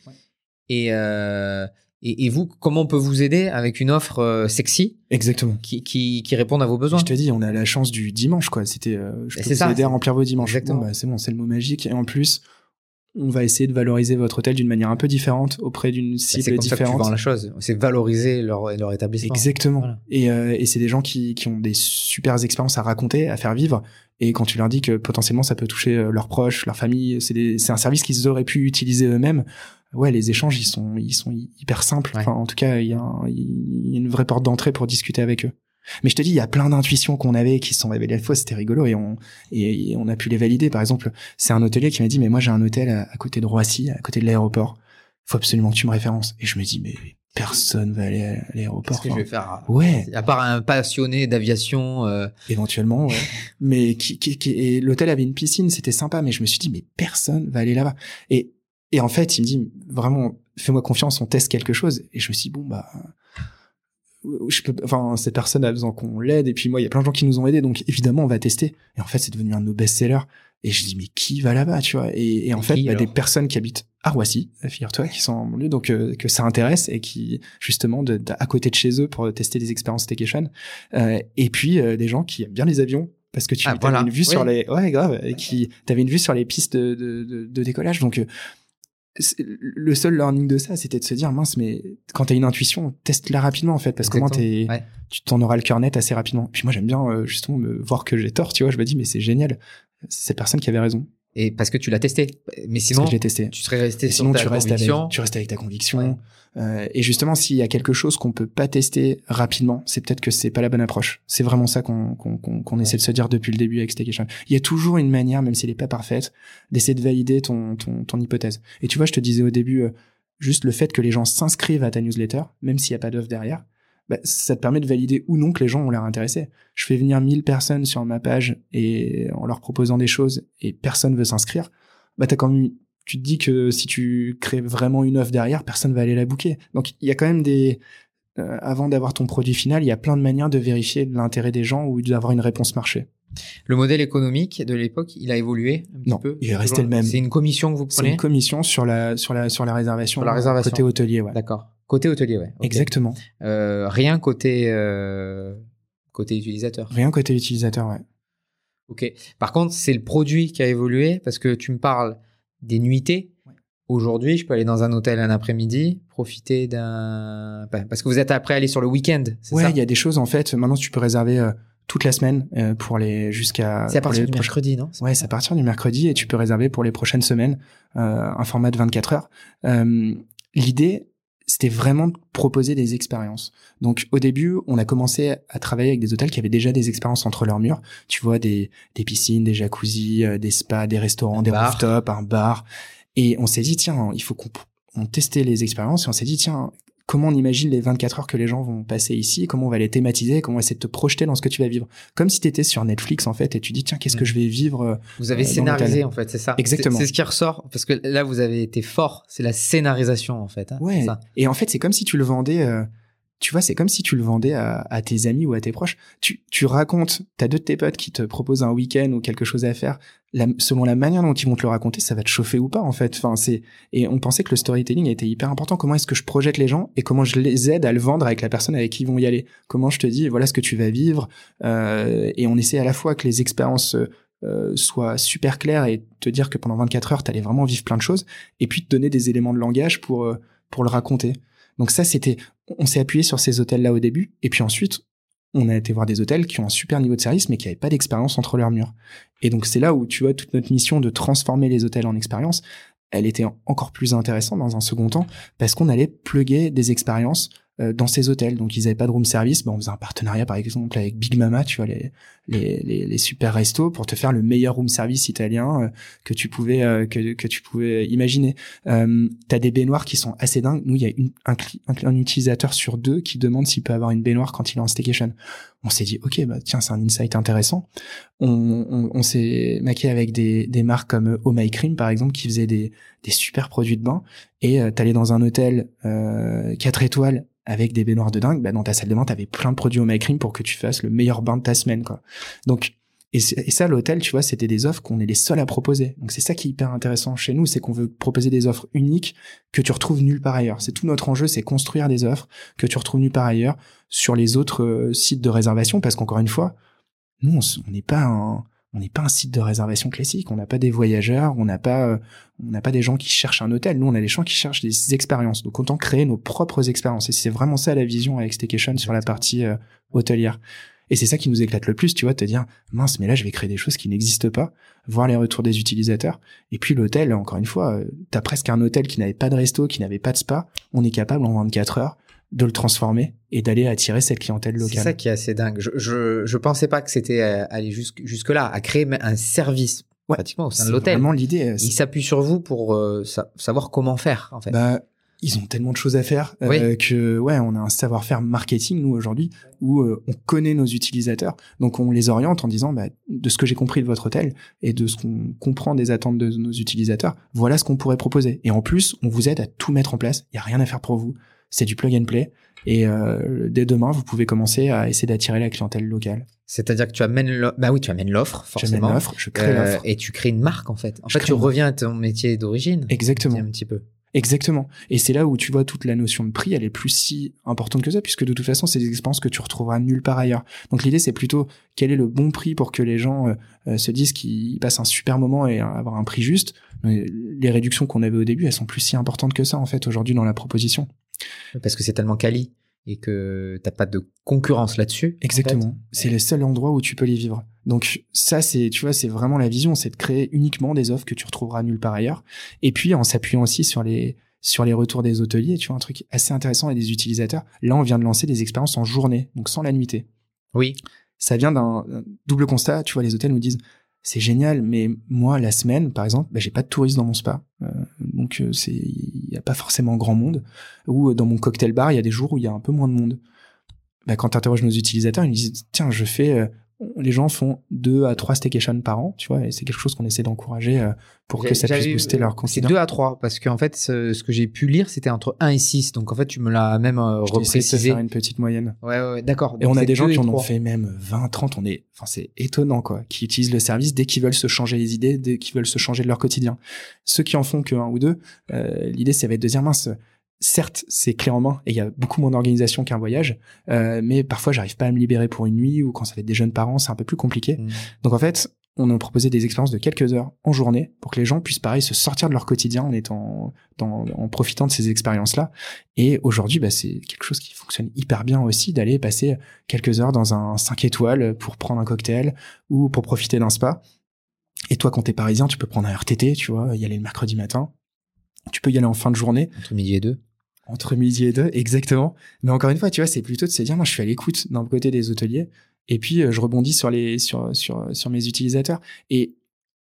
et, euh, et, et, vous, comment on peut vous aider avec une offre sexy Exactement. Qui, qui, qui réponde à vos besoins? Je te dis, on a la chance du dimanche, quoi. C'était, je peux vous aider à remplir vos dimanches. Exactement. bah, c'est bon, c'est le mot magique. Et en plus, on va essayer de valoriser votre hôtel d'une manière un peu différente auprès d'une bah, cible différente. C'est comme ça que tu la chose. C'est valoriser leur, leur établissement. Exactement. Et, euh, et c'est des gens qui, qui ont des super expériences à raconter, à faire vivre. Et quand tu leur dis que potentiellement ça peut toucher euh, leurs proches, leur famille, c'est un service qu'ils auraient pu utiliser eux-mêmes ouais, les échanges, ils sont, ils sont hyper simples. Enfin, en tout cas, il y, a y a une vraie porte d'entrée pour discuter avec eux. Mais je te dis, il y a plein d'intuitions qu'on avait qui se sont révélées à la fois, c'était rigolo et on, et, on a pu les valider. Par exemple, c'est un hôtelier qui m'a dit, mais moi j'ai un hôtel à, côté de Roissy, à côté de l'aéroport. Faut absolument que tu me références. Et je me dis, mais personne va aller à l'aéroport. Qu'est-ce que je vais faire Ouais. À part un passionné d'aviation. Euh... Éventuellement, ouais. mais qui, qui, qui et l'hôtel avait une piscine, c'était sympa, mais je me suis dit, mais personne va aller là-bas. Et et en fait, il me dit vraiment, fais-moi confiance, on teste quelque chose. Et je me suis dit, bon, bah, je peux, enfin, cette personne a besoin qu'on l'aide. Et puis moi, il y a plein de gens qui nous ont aidés. Donc évidemment, on va tester. Et en fait, c'est devenu un de nos best-sellers. Et je dis, mais qui va là-bas, tu vois? Et, en fait, bah, des personnes qui habitent à Roissy, figure-toi, qui sont en lieu, donc euh, que ça intéresse et qui, justement, de, à côté de chez eux pour tester des expériences staycation. Euh, et puis, euh, des gens qui aiment bien les avions parce que tu ah, avais une vue sur les ouais grave et qui t'avais une vue sur les pistes de, de, de décollage donc le seul learning de ça, c'était de se dire, mince, mais quand t'as une intuition, teste-la rapidement, en fait, parce que comment t'es, tu t'en auras le cœur net assez rapidement. Puis moi, j'aime bien, euh, justement, me voir que j'ai tort, tu vois, je me dis, mais c'est génial. C'est cette personne qui avait raison. Et parce que tu l'as testé. Mais sinon, je testé. tu serais resté sinon, sur tu restes Avec, tu restes avec ta conviction. Euh, et justement, s'il y a quelque chose qu'on peut pas tester rapidement, c'est peut-être que c'est pas la bonne approche. C'est vraiment ça qu'on qu'on essaie de se dire depuis le début avec Staycation. Il y a toujours une manière, même si elle est pas parfaite, d'essayer de valider ton, ton, ton hypothèse. Et tu vois, je te disais au début, euh, juste le fait que les gens s'inscrivent à ta newsletter, même s'il y a pas d'offre derrière, bah, ça te permet de valider ou non que les gens ont l'air intéressés. Je fais venir 1000 personnes sur ma page et en leur proposant des choses et personne veut s'inscrire. Bah, t'as quand même tu te dis que si tu crées vraiment une offre derrière, personne va aller la booker. Donc il y a quand même des euh, avant d'avoir ton produit final, il y a plein de manières de vérifier l'intérêt des gens ou d'avoir une réponse marché. Le modèle économique de l'époque, il a évolué un petit non, peu? il est resté le même. C'est une commission que vous prenez? C'est une commission sur la sur la sur la réservation. Sur la réservation. Côté hôtelier, ouais. D'accord. Côté hôtelier, ouais. Exactement. Euh, rien côté euh, côté utilisateur. Rien côté utilisateur, ouais. Ok. Par contre, c'est le produit qui a évolué parce que tu me parles des nuitées. Aujourd'hui, je peux aller dans un hôtel un après-midi, profiter d'un. Bah, parce que vous êtes après aller sur le week-end. Ouais, il y a des choses en fait. Maintenant, tu peux réserver euh, toute la semaine euh, pour les jusqu'à. C'est à partir du mercredi, non? Ouais, c'est à partir du mercredi et tu peux réserver pour les prochaines semaines euh, un format de 24 heures. L'idée, c'était vraiment de proposer des expériences. Donc au début, on a commencé à travailler avec des hôtels qui avaient déjà des expériences entre leurs murs. Tu vois des, des piscines, des jacuzzis, euh, des spas, des restaurants, des rooftops, un bar. Et on s'est dit tiens, il faut qu'on testait les expériences et on s'est dit tiens, comment on imagine les 24 heures que les gens vont passer ici, comment on va les thématiser, comment on va essayer de te projeter dans ce que tu vas vivre. Comme si tu étais sur Netflix en fait et tu dis tiens qu'est-ce que mm. je vais vivre. Euh, vous avez scénarisé en fait, c'est ça. Exactement. C'est ce qui ressort parce que là vous avez été fort, c'est la scénarisation en fait. Hein, ouais. Et en fait c'est comme si tu le vendais. Euh, tu vois, c'est comme si tu le vendais à, tes amis ou à tes proches. Tu, tu racontes, t'as deux de tes potes qui te proposent un week-end ou quelque chose à faire. selon la manière dont ils vont te le raconter, ça va te chauffer ou pas, en fait. Enfin, c'est, et on pensait que le storytelling était hyper important. Comment est-ce que je projette les gens et comment je les aide à le vendre avec la personne avec qui ils vont y aller? Comment je te dis, voilà ce que tu vas vivre, euh, et on essaie à la fois que les expériences euh, soient super claires et te dire que pendant 24 heures, t'allais vraiment vivre plein de choses, et puis te donner des éléments de langage pour, euh, pour le raconter. Donc ça, c'était, on s'est appuyé sur ces hôtels-là au début, et puis ensuite, on a été voir des hôtels qui ont un super niveau de service, mais qui n'avaient pas d'expérience entre leurs murs. Et donc c'est là où tu vois toute notre mission de transformer les hôtels en expérience, elle était encore plus intéressante dans un second temps, parce qu'on allait pluguer des expériences dans ces hôtels. Donc ils avaient pas de room service, bon, on faisait un partenariat par exemple avec Big Mama, tu vois les les, les, les super restos pour te faire le meilleur room service italien euh, que tu pouvais euh, que, que tu pouvais imaginer. Euh, T'as des baignoires qui sont assez dingues. Nous il y a une, un, un, utilisateur sur deux qui demande s'il peut avoir une baignoire quand il est en staycation. On s'est dit ok bah tiens c'est un insight intéressant. On, on, s'est maqué avec des, des marques comme Oh My Cream par exemple qui faisaient des des super produits de bain et euh, t'allais dans un hôtel euh, 4 étoiles avec des baignoires de dingue, bah dans ta salle de bain, t'avais plein de produits au Cream pour que tu fasses le meilleur bain de ta semaine, quoi. Donc, et, ça, l'hôtel, tu vois, c'était des offres qu'on est les seuls à proposer. Donc c'est ça qui est hyper intéressant chez nous, c'est qu'on veut proposer des offres uniques que tu retrouves nulle part ailleurs. C'est tout notre enjeu, c'est construire des offres que tu retrouves nulle part ailleurs sur les autres euh, sites de réservation, parce qu'encore une fois, nous, on n'est pas un, on n'est pas un site de réservation classique. On n'a pas des voyageurs, on n'a pas, euh, on n'a pas des gens qui cherchent un hôtel. Nous, on a des gens qui cherchent des expériences. Donc, autant créer nos propres expériences. Et c'est vraiment ça la vision avec Staycation sur la partie euh, hôtelière. Et c'est ça qui nous éclate le plus, tu vois, de te dire, mince, mais là, je vais créer des choses qui n'existent pas, voir les retours des utilisateurs. Et puis l'hôtel, encore une fois, euh, t'as presque un hôtel qui n'avait pas de resto, qui n'avait pas de spa. On est capable en 24 heures de le transformer et d'aller attirer cette clientèle locale. C'est ça qui est assez dingue. Je, je, je pensais pas que c'était euh, aller jusque, jusque là, à créer un service pratiquement au sein de l'hôtel. vraiment l'idée. Euh, Ils s'appuient sur vous pour euh, savoir comment faire, en fait. Bah, ils ont tellement de choses à faire que ouais, on a un savoir-faire marketing nous aujourd'hui où on connaît nos utilisateurs, donc on les oriente en disant bah, de ce que j'ai compris de votre hôtel et de ce qu'on comprend des attentes de nos utilisateurs, voilà ce qu'on pourrait proposer. Et en plus, on vous aide à tout mettre en place. Il y a rien à faire pour vous c'est du plug and play. Et euh, dès demain, vous pouvez commencer à essayer d'attirer la clientèle locale. C'est-à-dire que tu amènes l'offre, bah oui, tu amènes l'offre, forcément. l'offre, je crée euh, l'offre. Et tu crées une marque, en fait. En fait, tu reviens à ton métier d'origine. Exactement. Un petit peu. Exactement. Et c'est là où tu vois toute la notion de prix, elle est plus si importante que ça, puisque de toute façon, c'est des expériences que tu retrouveras nulle part ailleurs. Donc l'idée, c'est plutôt quel est le bon prix pour que les gens euh, euh, se disent qu'ils passent un super moment et avoir un prix juste. les réductions qu'on avait au début, elles sont plus si importantes que ça, en fait, aujourd'hui dans la proposition. Parce que c'est tellement quali et que t'as pas de concurrence là-dessus. Exactement. C'est le seul endroit où tu peux les vivre. Donc ça, c'est, tu vois, c'est vraiment la vision, c'est de créer uniquement des offres que tu retrouveras nulle part ailleurs. Et puis en s'appuyant aussi sur les sur les retours des hôteliers, tu vois, un truc assez intéressant et des utilisateurs. Là, on vient de lancer des expériences en journée, donc sans la nuitée. Oui. Ça vient d'un double constat. Tu vois, les hôtels nous disent c'est génial, mais moi, la semaine, par exemple, bah, j'ai pas de touristes dans mon spa. Euh, donc, euh, il y a pas forcément grand monde. Ou euh, dans mon cocktail bar, il y a des jours où il y a un peu moins de monde. Bah, quand tu interroges nos utilisateurs, ils disent, tiens, je fais les gens font deux à trois staycations par an, tu vois, et c'est quelque chose qu'on essaie d'encourager euh, pour que ça puisse booster leur considération. C'est deux à trois, parce qu'en fait, ce, que j'ai pu lire, c'était entre 1 et 6. Donc en fait, tu me l'as même euh, reprécisé. faire une petite moyenne. Ouais, ouais, d'accord. Et on a des gens qui en ont fait même 20, 30. On est, enfin, c'est étonnant, quoi, qui utilisent le service dès qu'ils veulent se changer les idées, dès qu'ils veulent se changer de leur quotidien. Ceux qui en font que un ou deux, euh, l'idée, c'est va être de dire mince, certes, c'est clé en main et il y a beaucoup moins d'organisation qu'un voyage, euh, mais parfois j'arrive pas à me libérer pour une nuit ou quand ça fait des jeunes parents, c'est un peu plus compliqué. Mm. Donc en fait, on a proposé des expériences de quelques heures en journée pour que les gens puissent pareil se sortir de leur quotidien en étant dans- en profitant de ces expériences-là. Et aujourd'hui, bah, c'est quelque chose qui fonctionne hyper bien aussi d'aller passer quelques heures dans un 5 étoiles pour prendre un cocktail ou pour profiter d'un spa. Et toi, quand t'es parisien, tu peux prendre un RTT, tu vois, y aller le mercredi matin. Tu peux y aller en fin de journée Entre midi et deux. Entre midi et deux, exactement. Mais encore une fois, tu vois, c'est plutôt de se dire, moi, je suis à l'écoute d'un côté des hôteliers, et puis euh, je rebondis sur les sur sur sur mes utilisateurs. Et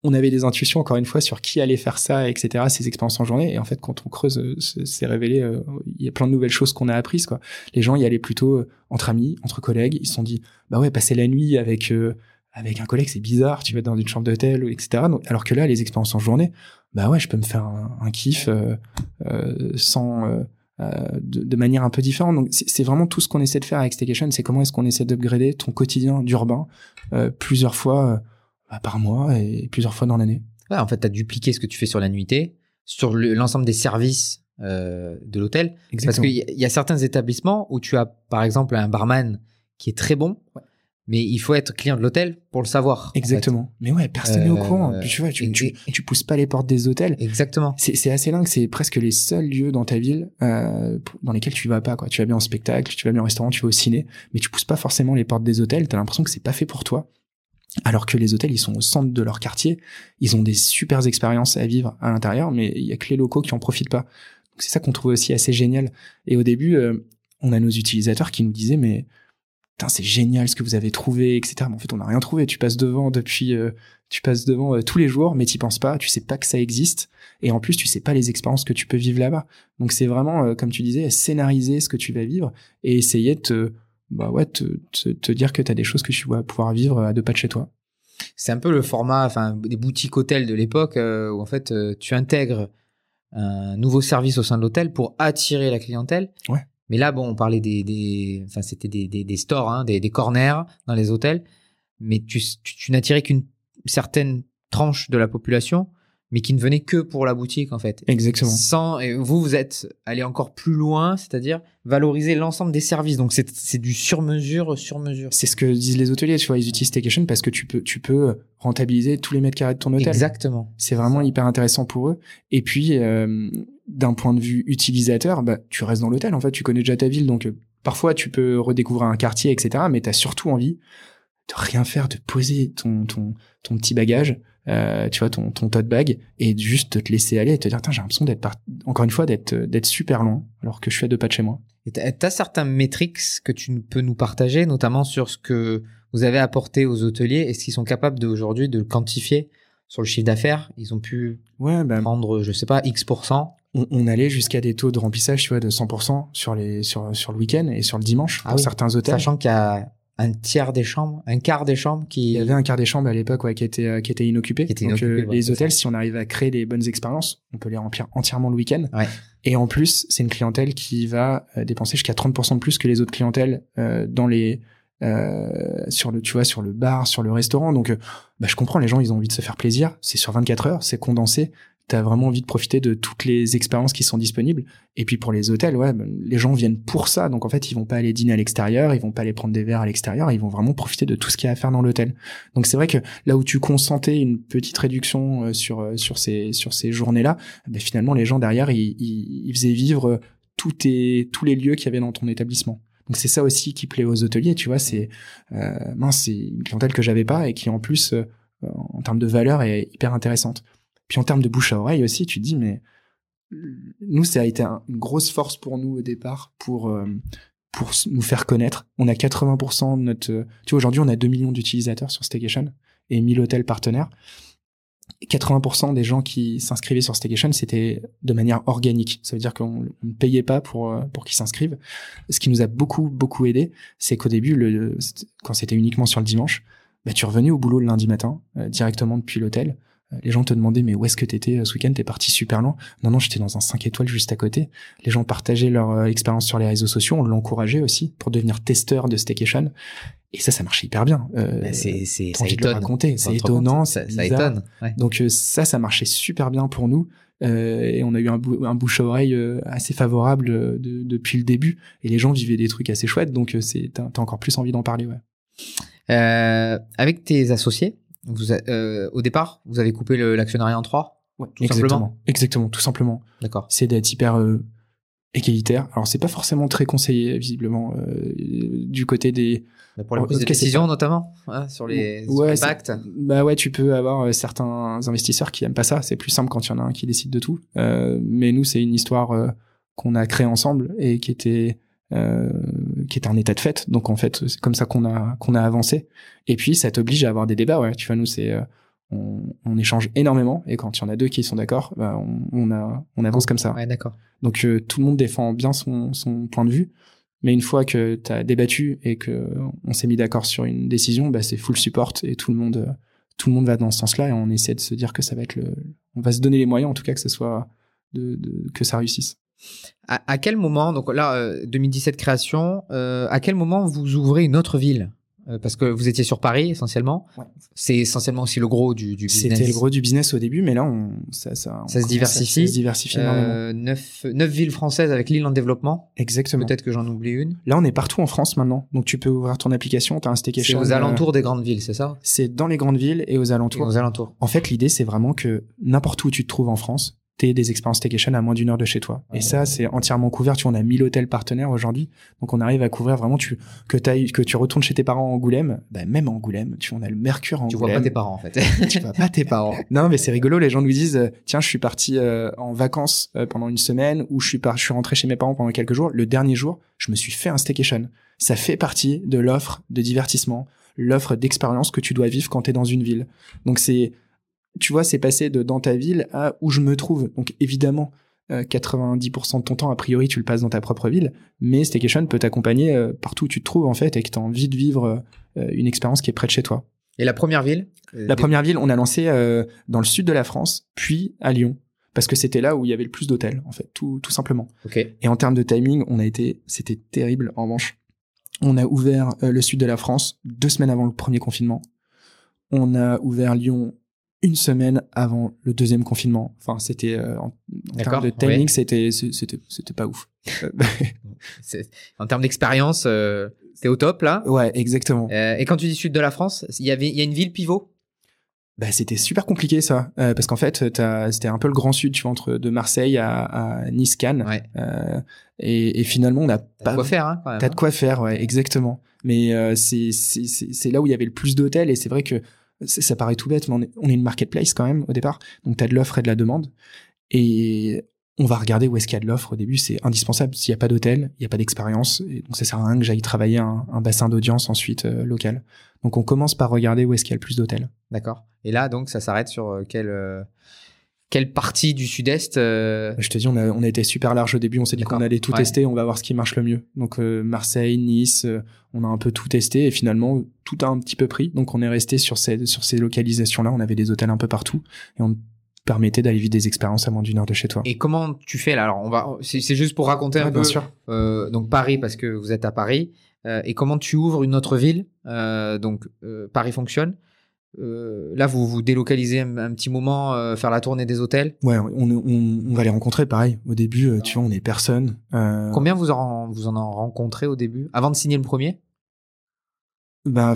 on avait des intuitions encore une fois sur qui allait faire ça, etc. Ces expériences en journée. Et en fait, quand on creuse, euh, c'est révélé, euh, il y a plein de nouvelles choses qu'on a apprises. Quoi. Les gens y allaient plutôt entre amis, entre collègues. Ils se sont dit, bah ouais, passer la nuit avec avec un collègue, c'est bizarre. Tu vas dans une chambre d'hôtel, etc. Alors que là, les expériences en journée, bah ouais, je peux me faire un, kiff euh, sans de, de manière un peu différente. Donc c'est vraiment tout ce qu'on essaie de faire avec Staycation, c'est comment est-ce qu'on essaie d'upgrader ton quotidien d'urbain euh, plusieurs fois euh, bah, par mois et plusieurs fois dans l'année. Ouais, en fait, tu as dupliqué ce que tu fais sur la nuitée, sur le- l'ensemble des services euh, de l'hôtel. Parce qu'il y, y a certains établissements où tu as, par exemple, un barman qui est très bon, Ouais. Mais il faut être client de l'hôtel pour le savoir. en fait. Exactement. Mais ouais, personne n'est au Euh, courant. Puis tu vois, tu, tu, pousses pas les portes des hôtels. Exactement. C'est assez dingue, c'est presque les seuls lieux dans ta ville euh, dans lesquels tu vas pas. Quoi. Tu vas bien en spectacle, tu vas bien au restaurant, tu vas au ciné, mais tu pousses pas forcément les portes des hôtels. T'as l'impression que c'est pas fait pour toi. Alors que les hôtels, ils sont au centre de leur quartier, ils ont des super expériences à vivre à l'intérieur, mais il y a que les locaux qui en profitent pas. Donc c'est ça qu'on trouve aussi assez génial. Et au début, euh, on a nos utilisateurs qui nous disaient mais c'est génial ce que vous avez trouvé, etc. Mais en fait, on n'a rien trouvé. Tu passes devant depuis, euh, tu passes devant euh, tous les jours, mais t'y penses pas. Tu sais pas que ça existe, et en plus, tu sais pas les expériences que tu peux vivre là-bas. Donc, c'est vraiment, euh, comme tu disais, scénariser ce que tu vas vivre et essayer de te, bah ouais, te, te, te dire que t'as des choses que tu vas pouvoir vivre à deux pas de chez toi. C'est un peu le format, enfin, des boutiques hôtels de l'époque où en fait tu intègres un nouveau service au sein de l'hôtel pour attirer la clientèle. Ouais. Mais là, bon, on parlait des, des enfin, c'était des, des, des stores, hein, des, des corners dans les hôtels, mais tu, tu, tu n'attirais qu'une certaine tranche de la population, mais qui ne venait que pour la boutique en fait. Exactement. Sans, et vous, vous êtes allé encore plus loin, c'est-à-dire valoriser l'ensemble des services. Donc c'est c'est du sur-mesure, sur-mesure. C'est ce que disent les hôteliers, tu vois, ils utilisent Staycation parce que tu peux, tu peux rentabiliser tous les mètres carrés de ton hôtel. Exactement. C'est vraiment hyper intéressant pour eux. Et puis, euh, d'un point de vue utilisateur, bah, tu restes dans l'hôtel. En fait, tu connais déjà ta ville, donc euh, parfois tu peux redécouvrir un quartier, etc. Mais tu as surtout envie de rien faire, de poser ton ton ton petit bagage, euh, tu vois, ton ton tote bag, et de juste te laisser aller et te dire, Tain, j'ai l'impression d'être par- encore une fois d'être d'être super loin, alors que je suis à deux pas de chez moi. Et t'as certains métriques que tu peux nous partager, notamment sur ce que vous avez apporté aux hôteliers. Est-ce qu'ils sont capables aujourd'hui de quantifier sur le chiffre d'affaires? Ils ont pu Ouais, bah, prendre, je sais pas, X%. On, on allait jusqu'à des taux de remplissage, tu vois, de 100% sur les sur sur le week-end et sur le dimanche Ah pour oui. certains hôtels. Sachant qu'il y a un tiers des chambres, un quart des chambres Il qui... y avait un quart des chambres à l'époque ouais, qui était euh, qui était inoccupé. Qui était Donc inoccupé, euh, ouais, les hôtels, ça. si on arrive à créer des bonnes expériences, on peut les remplir entièrement le week-end. Ouais. Et en plus, c'est une clientèle qui va euh, dépenser jusqu'à 30% de plus que les autres clientèles euh, dans les euh, sur le tu vois sur le bar, sur le restaurant. Donc bah, je comprends les gens, ils ont envie de se faire plaisir. C'est sur 24 heures, c'est condensé. T'as vraiment envie de profiter de toutes les expériences qui sont disponibles. Et puis pour les hôtels, ouais, ben, les gens viennent pour ça. Donc en fait, ils vont pas aller dîner à l'extérieur, ils vont pas aller prendre des verres à l'extérieur, ils vont vraiment profiter de tout ce qu'il y a à faire dans l'hôtel. Donc c'est vrai que là où tu consentais une petite réduction euh, sur euh, sur ces sur ces journées-là, ben, finalement les gens derrière ils, ils, ils faisaient vivre tout tes, tous les lieux qu'il y avait dans ton établissement. Donc c'est ça aussi qui plaît aux hôteliers, tu vois, c'est euh, mince, c'est une clientèle que j'avais pas et qui en plus euh, en termes de valeur est hyper intéressante. Puis en termes de bouche à oreille aussi, tu te dis mais nous ça a été un- une grosse force pour nous au départ pour euh, pour nous faire connaître. On a 80% de notre tu vois aujourd'hui on a 2 millions d'utilisateurs sur Staycation et 1000 hôtels partenaires. Et 80% des gens qui s'inscrivaient sur Staycation, c'était de manière organique. Ça veut dire qu'on on ne payait pas pour euh, pour qu'ils s'inscrivent. Ce qui nous a beaucoup beaucoup aidé, c'est qu'au début, le, quand c'était uniquement sur le dimanche, bah, tu revenais au boulot le lundi matin, euh, directement depuis l'hôtel. Les gens te demandaient mais où est-ce que t'étais ce week-end? T'es parti super loin Non, non, j'étais dans un 5 étoiles juste à côté. Les gens partageaient leur expérience sur les réseaux sociaux, on l'encourageait aussi pour devenir testeur de staycation. Et ça, ça marchait hyper bien. Euh, c'est, c'est, ça étonne. C'est étonnant, ça, ça étonne. Donc ça, ça marchait super bien pour nous. Euh, et on a eu un, un bouche à oreille euh, assez favorable euh, de, depuis le début et les gens vivaient des trucs assez chouettes donc c'est t'as, encore plus envie d'en parler ouais. avec tes associés vous au départ vous avez coupé l'actionnariat en trois? Ouais, tout exactement, simplement? exactement tout simplement d'accord c'est d'être hyper égalitaire. Alors c'est pas forcément très conseillé visiblement euh, du côté des pour les prises de décision notamment hein, sur les ouais, impacts. Bah ouais, tu peux avoir euh, certains investisseurs qui aiment pas ça. C'est plus simple quand il y en a un qui décide de tout. Euh, mais nous, c'est une histoire euh, qu'on a créée ensemble et qui était euh, qui était un état de fait. Donc en fait, c'est comme ça qu'on a qu'on a avancé. Et puis ça t'oblige à avoir des débats. Ouais, tu vois, nous c'est on, échange énormément et quand il y en a deux qui sont d'accord, bah, on, a, on avance comme ça. Ouais, d'accord. Donc euh, tout le monde défend bien son, son point de vue, mais une fois que tu as débattu et que on s'est mis d'accord sur une décision, bah, c'est full support et tout le monde tout le monde va dans ce sens-là et on essaie de se dire que ça va être le on va se donner les moyens en tout cas que ce soit de, que ça réussisse. À, quel moment donc là 2017 euh, création, euh, à quel moment vous ouvrez une autre ville? Euh, parce que vous étiez sur Paris essentiellement. Ouais. C'est essentiellement aussi le gros du, du business. C'était le gros du business au début, mais là, on, ça, ça, ça se diversifie. Ça, se diversifie euh, neuf, neuf villes françaises avec l'île en développement. Exactement. Peut-être que j'en oublie une. Là, on est partout en France maintenant. Donc, tu peux ouvrir ton application, tu as un staycation. C'est aux alentours des grandes villes, c'est ça? C'est dans les grandes villes et aux alentours. aux alentours. En fait, l'idée, c'est vraiment que n'importe où tu te trouves en France, des expériences staycation à moins d'une heure de chez toi. Et ça, c'est entièrement couvert. Tu vois, on a 1000 hôtels partenaires aujourd'hui. Donc, on arrive à couvrir vraiment, tu, que tu que tu retournes chez tes parents en Angoulême. Bah, même en Angoulême, tu, on a le Mercure en Tu vois pas tes parents, en fait. tu vois pas tes parents. Non, mais c'est rigolo. Les gens nous disent, euh, tiens, je suis parti euh, en vacances euh, pendant une semaine ou je suis par, je suis rentré chez mes parents pendant quelques jours. Le dernier jour, je me suis fait un staycation. Ça fait partie de l'offre de divertissement, l'offre d'expérience que tu dois vivre quand tu es dans une ville. Donc, tu vois, c'est passé de dans ta ville à où je me trouve. Donc évidemment, 90% euh, de ton temps, a priori, tu le passes dans ta propre ville, mais Staycation peut t'accompagner euh, partout où tu te trouves en fait et que tu as envie de vivre euh, une expérience qui est près de chez toi. Et la première ville La première ville, on a lancé dans le sud de la France, puis à Lyon, parce que c'était là où il y avait le plus d'hôtels, en fait, tout, tout simplement. Okay. Et en termes de timing, on a été, c'était terrible en revanche. On a ouvert le sud de la France deux semaines avant le premier confinement. On a ouvert Lyon une semaine avant le deuxième confinement. Enfin, c'était euh, en, termes de timing, c'était c'était c'était pas ouf. en termes d'expérience, euh, c'était au top là. Ouais, exactement. Euh, et quand tu dis sud de la France, il y avait il y a une ville pivot? Bah, c'était super compliqué ça, euh, parce qu'en fait, c'était un peu le grand sud, tu vois, entre de Marseille à, à Nice, Cannes, ouais. et, et, finalement, on n'a pas. de quoi faire, hein, T'as de hein. quoi faire, ouais, exactement. Mais c'est c'est là où il y avait le plus d'hôtels, et c'est vrai que ça paraît tout bête, mais on est, une marketplace quand même au départ. Donc, tu as de l'offre et de la demande. Et on va regarder où est-ce qu'il y a de l'offre au début, c'est indispensable. S'il n'y a pas d'hôtel, il n'y a pas d'expérience, donc ça sert à rien que j'aille travailler un, un bassin d'audience ensuite euh, local. Donc on commence par regarder où est-ce qu'il y a le plus d'hôtels. D'accord. Et là, donc, ça s'arrête sur euh, quel, euh, quelle partie du sud-est euh, Je te dis, on a, on a été super large au début. On s'est dit qu'on allait tout tester. On va voir ce qui marche le mieux. Donc euh, Marseille, Nice, euh, on a un peu tout testé et finalement tout a un petit peu pris. Donc on est resté sur ces sur ces localisations-là. On avait des hôtels un peu partout et on permettait d'aller vivre des expériences à moins d'une heure de chez toi. Et comment tu fais là? Alors on va, c'est juste pour raconter un peu. Sûr. donc Paris parce que vous êtes à Paris. et comment tu ouvres une autre ville Donc Paris fonctionne? Euh, là, vous vous délocalisez un, petit moment, euh, faire la tournée des hôtels. Ouais, on, on, on, va les rencontrer, pareil. Au début, euh, tu vois, on est personne. Combien vous en, vous en rencontré au début, avant de signer le premier? Ben,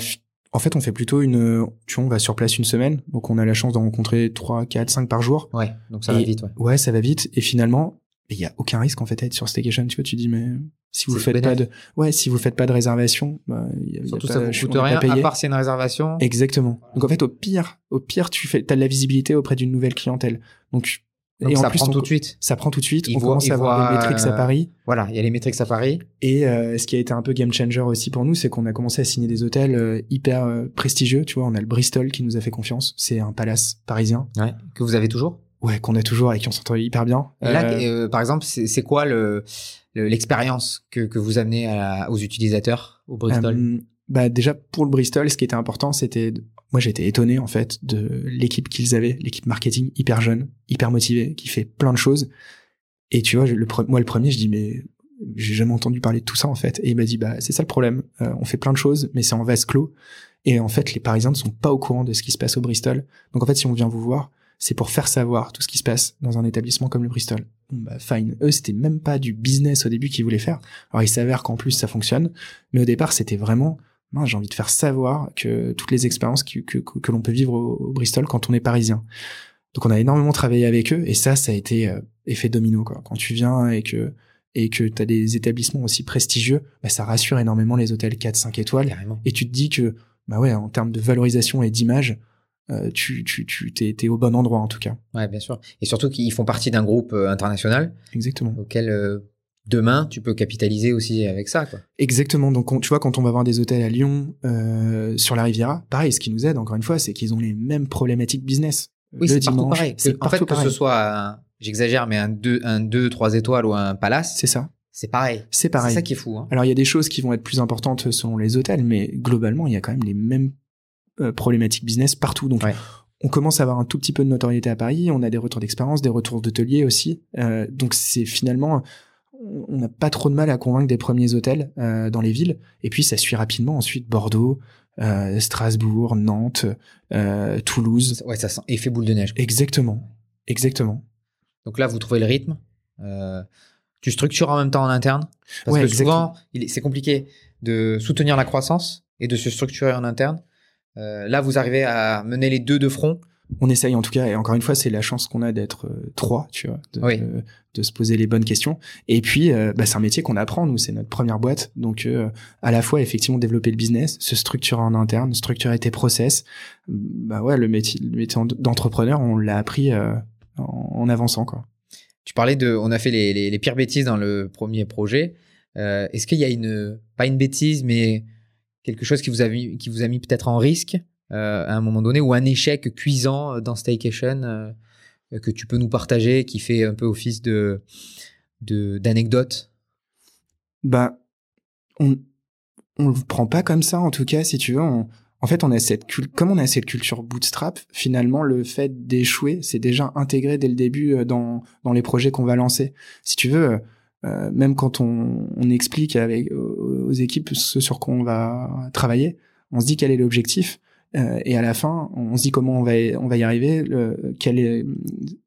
en fait, on fait plutôt une. Tu vois, on va sur place une semaine, donc on a la chance d'en rencontrer 3, 4, 5 par jour. Ouais, donc ça va vite. Ouais. ouais, ça va vite. Et finalement, il y a aucun risque en fait à être sur Staycation. Tu vois, tu dis mais si vous faites pas de, ouais, si vous faites pas de réservation, bah, y a, Surtout ça vous coûte rien à part y a une réservation. Exactement. Donc en fait, au pire, au pire, tu fais, t'as de la visibilité auprès d'une nouvelle clientèle. Donc, et ça en plus, prend tout de suite. Ça prend tout de suite. on commence à avoir des métriques à Paris. Voilà, il y a les métriques à Paris. Et euh, ce qui a été un peu game changer aussi pour nous, c'est qu'on a commencé à signer des hôtels euh, hyper euh, prestigieux. Tu vois, on a le Bristol qui nous a fait confiance. C'est un palace parisien. Ouais. Que vous avez toujours? Ouais qu'on a toujours et qui on s'entend hyper bien. là, euh, euh, par exemple, c'est quoi le l'expérience que, que vous amenez à, aux utilisateurs au Bristol euh, Bah déjà pour le Bristol, ce qui était important, c'était moi j'étais étonné en fait de l'équipe qu'ils avaient, l'équipe marketing hyper jeune, hyper motivée, qui fait plein de choses. Et tu vois, le, moi le premier, je dis mais j'ai jamais entendu parler de tout ça en fait. Et il m'a dit bah c'est ça le problème, euh, on fait plein de choses, mais c'est en vase clos. Et en fait, les Parisiens ne sont pas au courant de ce qui se passe au Bristol. Donc en fait, si on vient vous voir, c'est pour faire savoir tout ce qui se passe dans un établissement comme le Bristol. Bon, bah, fine. Eux, c'était même pas du business au début qu'ils voulaient faire. Alors, il s'avère qu'en plus, ça fonctionne. Mais au départ, c'était vraiment, j'ai envie de faire savoir que toutes les expériences que, que, que l'on peut vivre au, Bristol quand on est parisien. Donc, on a énormément travaillé avec eux. Et ça, ça a été euh, effet domino, quoi. Quand tu viens et que, et que tu as des établissements aussi prestigieux, bah, ça rassure énormément les hôtels 4-5 étoiles. Et tu te dis que, bah ouais, en termes de valorisation et d'image, euh, tu, tu, tu t'es, au bon endroit en tout cas. Ouais, bien sûr. Et surtout qu'ils font partie d'un groupe euh, international. Exactement. Auquel euh, demain tu peux capitaliser aussi avec ça. Quoi. Exactement. Donc tu vois, quand on va voir des hôtels à Lyon, sur la Riviera, pareil, ce qui nous aide encore une fois, c'est qu'ils ont les mêmes problématiques business. Oui, c'est partout pareil. en fait, que ce soit, j'exagère, mais un 2, un 2, 3 étoiles ou un palace. C'est ça. C'est pareil. C'est pareil. C'est ça qui est fou. Hein. Alors il y a des choses qui vont être plus importantes selon les hôtels, mais globalement il y a quand même les mêmes euh, problématiques business partout. Donc, on commence à avoir un tout petit peu de notoriété à Paris. On a des retours d'expérience, des retours d'hôteliers aussi. Euh, donc, c'est finalement, on n'a pas trop de mal à convaincre des premiers hôtels euh, dans les villes. Et puis, ça suit rapidement ensuite Bordeaux, Strasbourg, Nantes, Toulouse. Ouais, ça sent effet boule de neige. Exactement, exactement. Donc là, vous trouvez le rythme. tu structures en même temps en interne? Parce que souvent, c'est compliqué de soutenir la croissance et de se structurer en interne. Euh, là, vous arrivez à mener les deux de front. On essaye en tout cas, et encore une fois, c'est la chance qu'on a d'être euh, trois, tu vois, de, se poser les bonnes questions. Et puis, euh, bah, c'est un métier qu'on apprend, nous, c'est notre première boîte. Donc, à la fois, effectivement, développer le business, se structurer en interne, structurer tes process. Bah ouais, le métier, le métier d'entrepreneur, on l'a appris en, avançant, quoi. Tu parlais de, on a fait les, les, les pires bêtises dans le premier projet. Est-ce qu'il y a une, pas une bêtise, mais quelque chose qui vous a mis, peut-être en risque euh, à un moment donné ou un échec cuisant euh, dans Staycation euh, que tu peux nous partager qui fait un peu office de d'anecdote? Bah on on le prend pas comme ça en tout cas si tu veux. En fait on a cette comme on a cette culture bootstrap finalement le fait d'échouer c'est déjà intégré dès le début dans dans les projets qu'on va lancer. Si tu veux euh, même quand on, on, explique avec aux équipes ce sur quoi on va travailler, on se dit quel est l'objectif euh, et à la fin on se dit comment on va on va y arriver, quel est,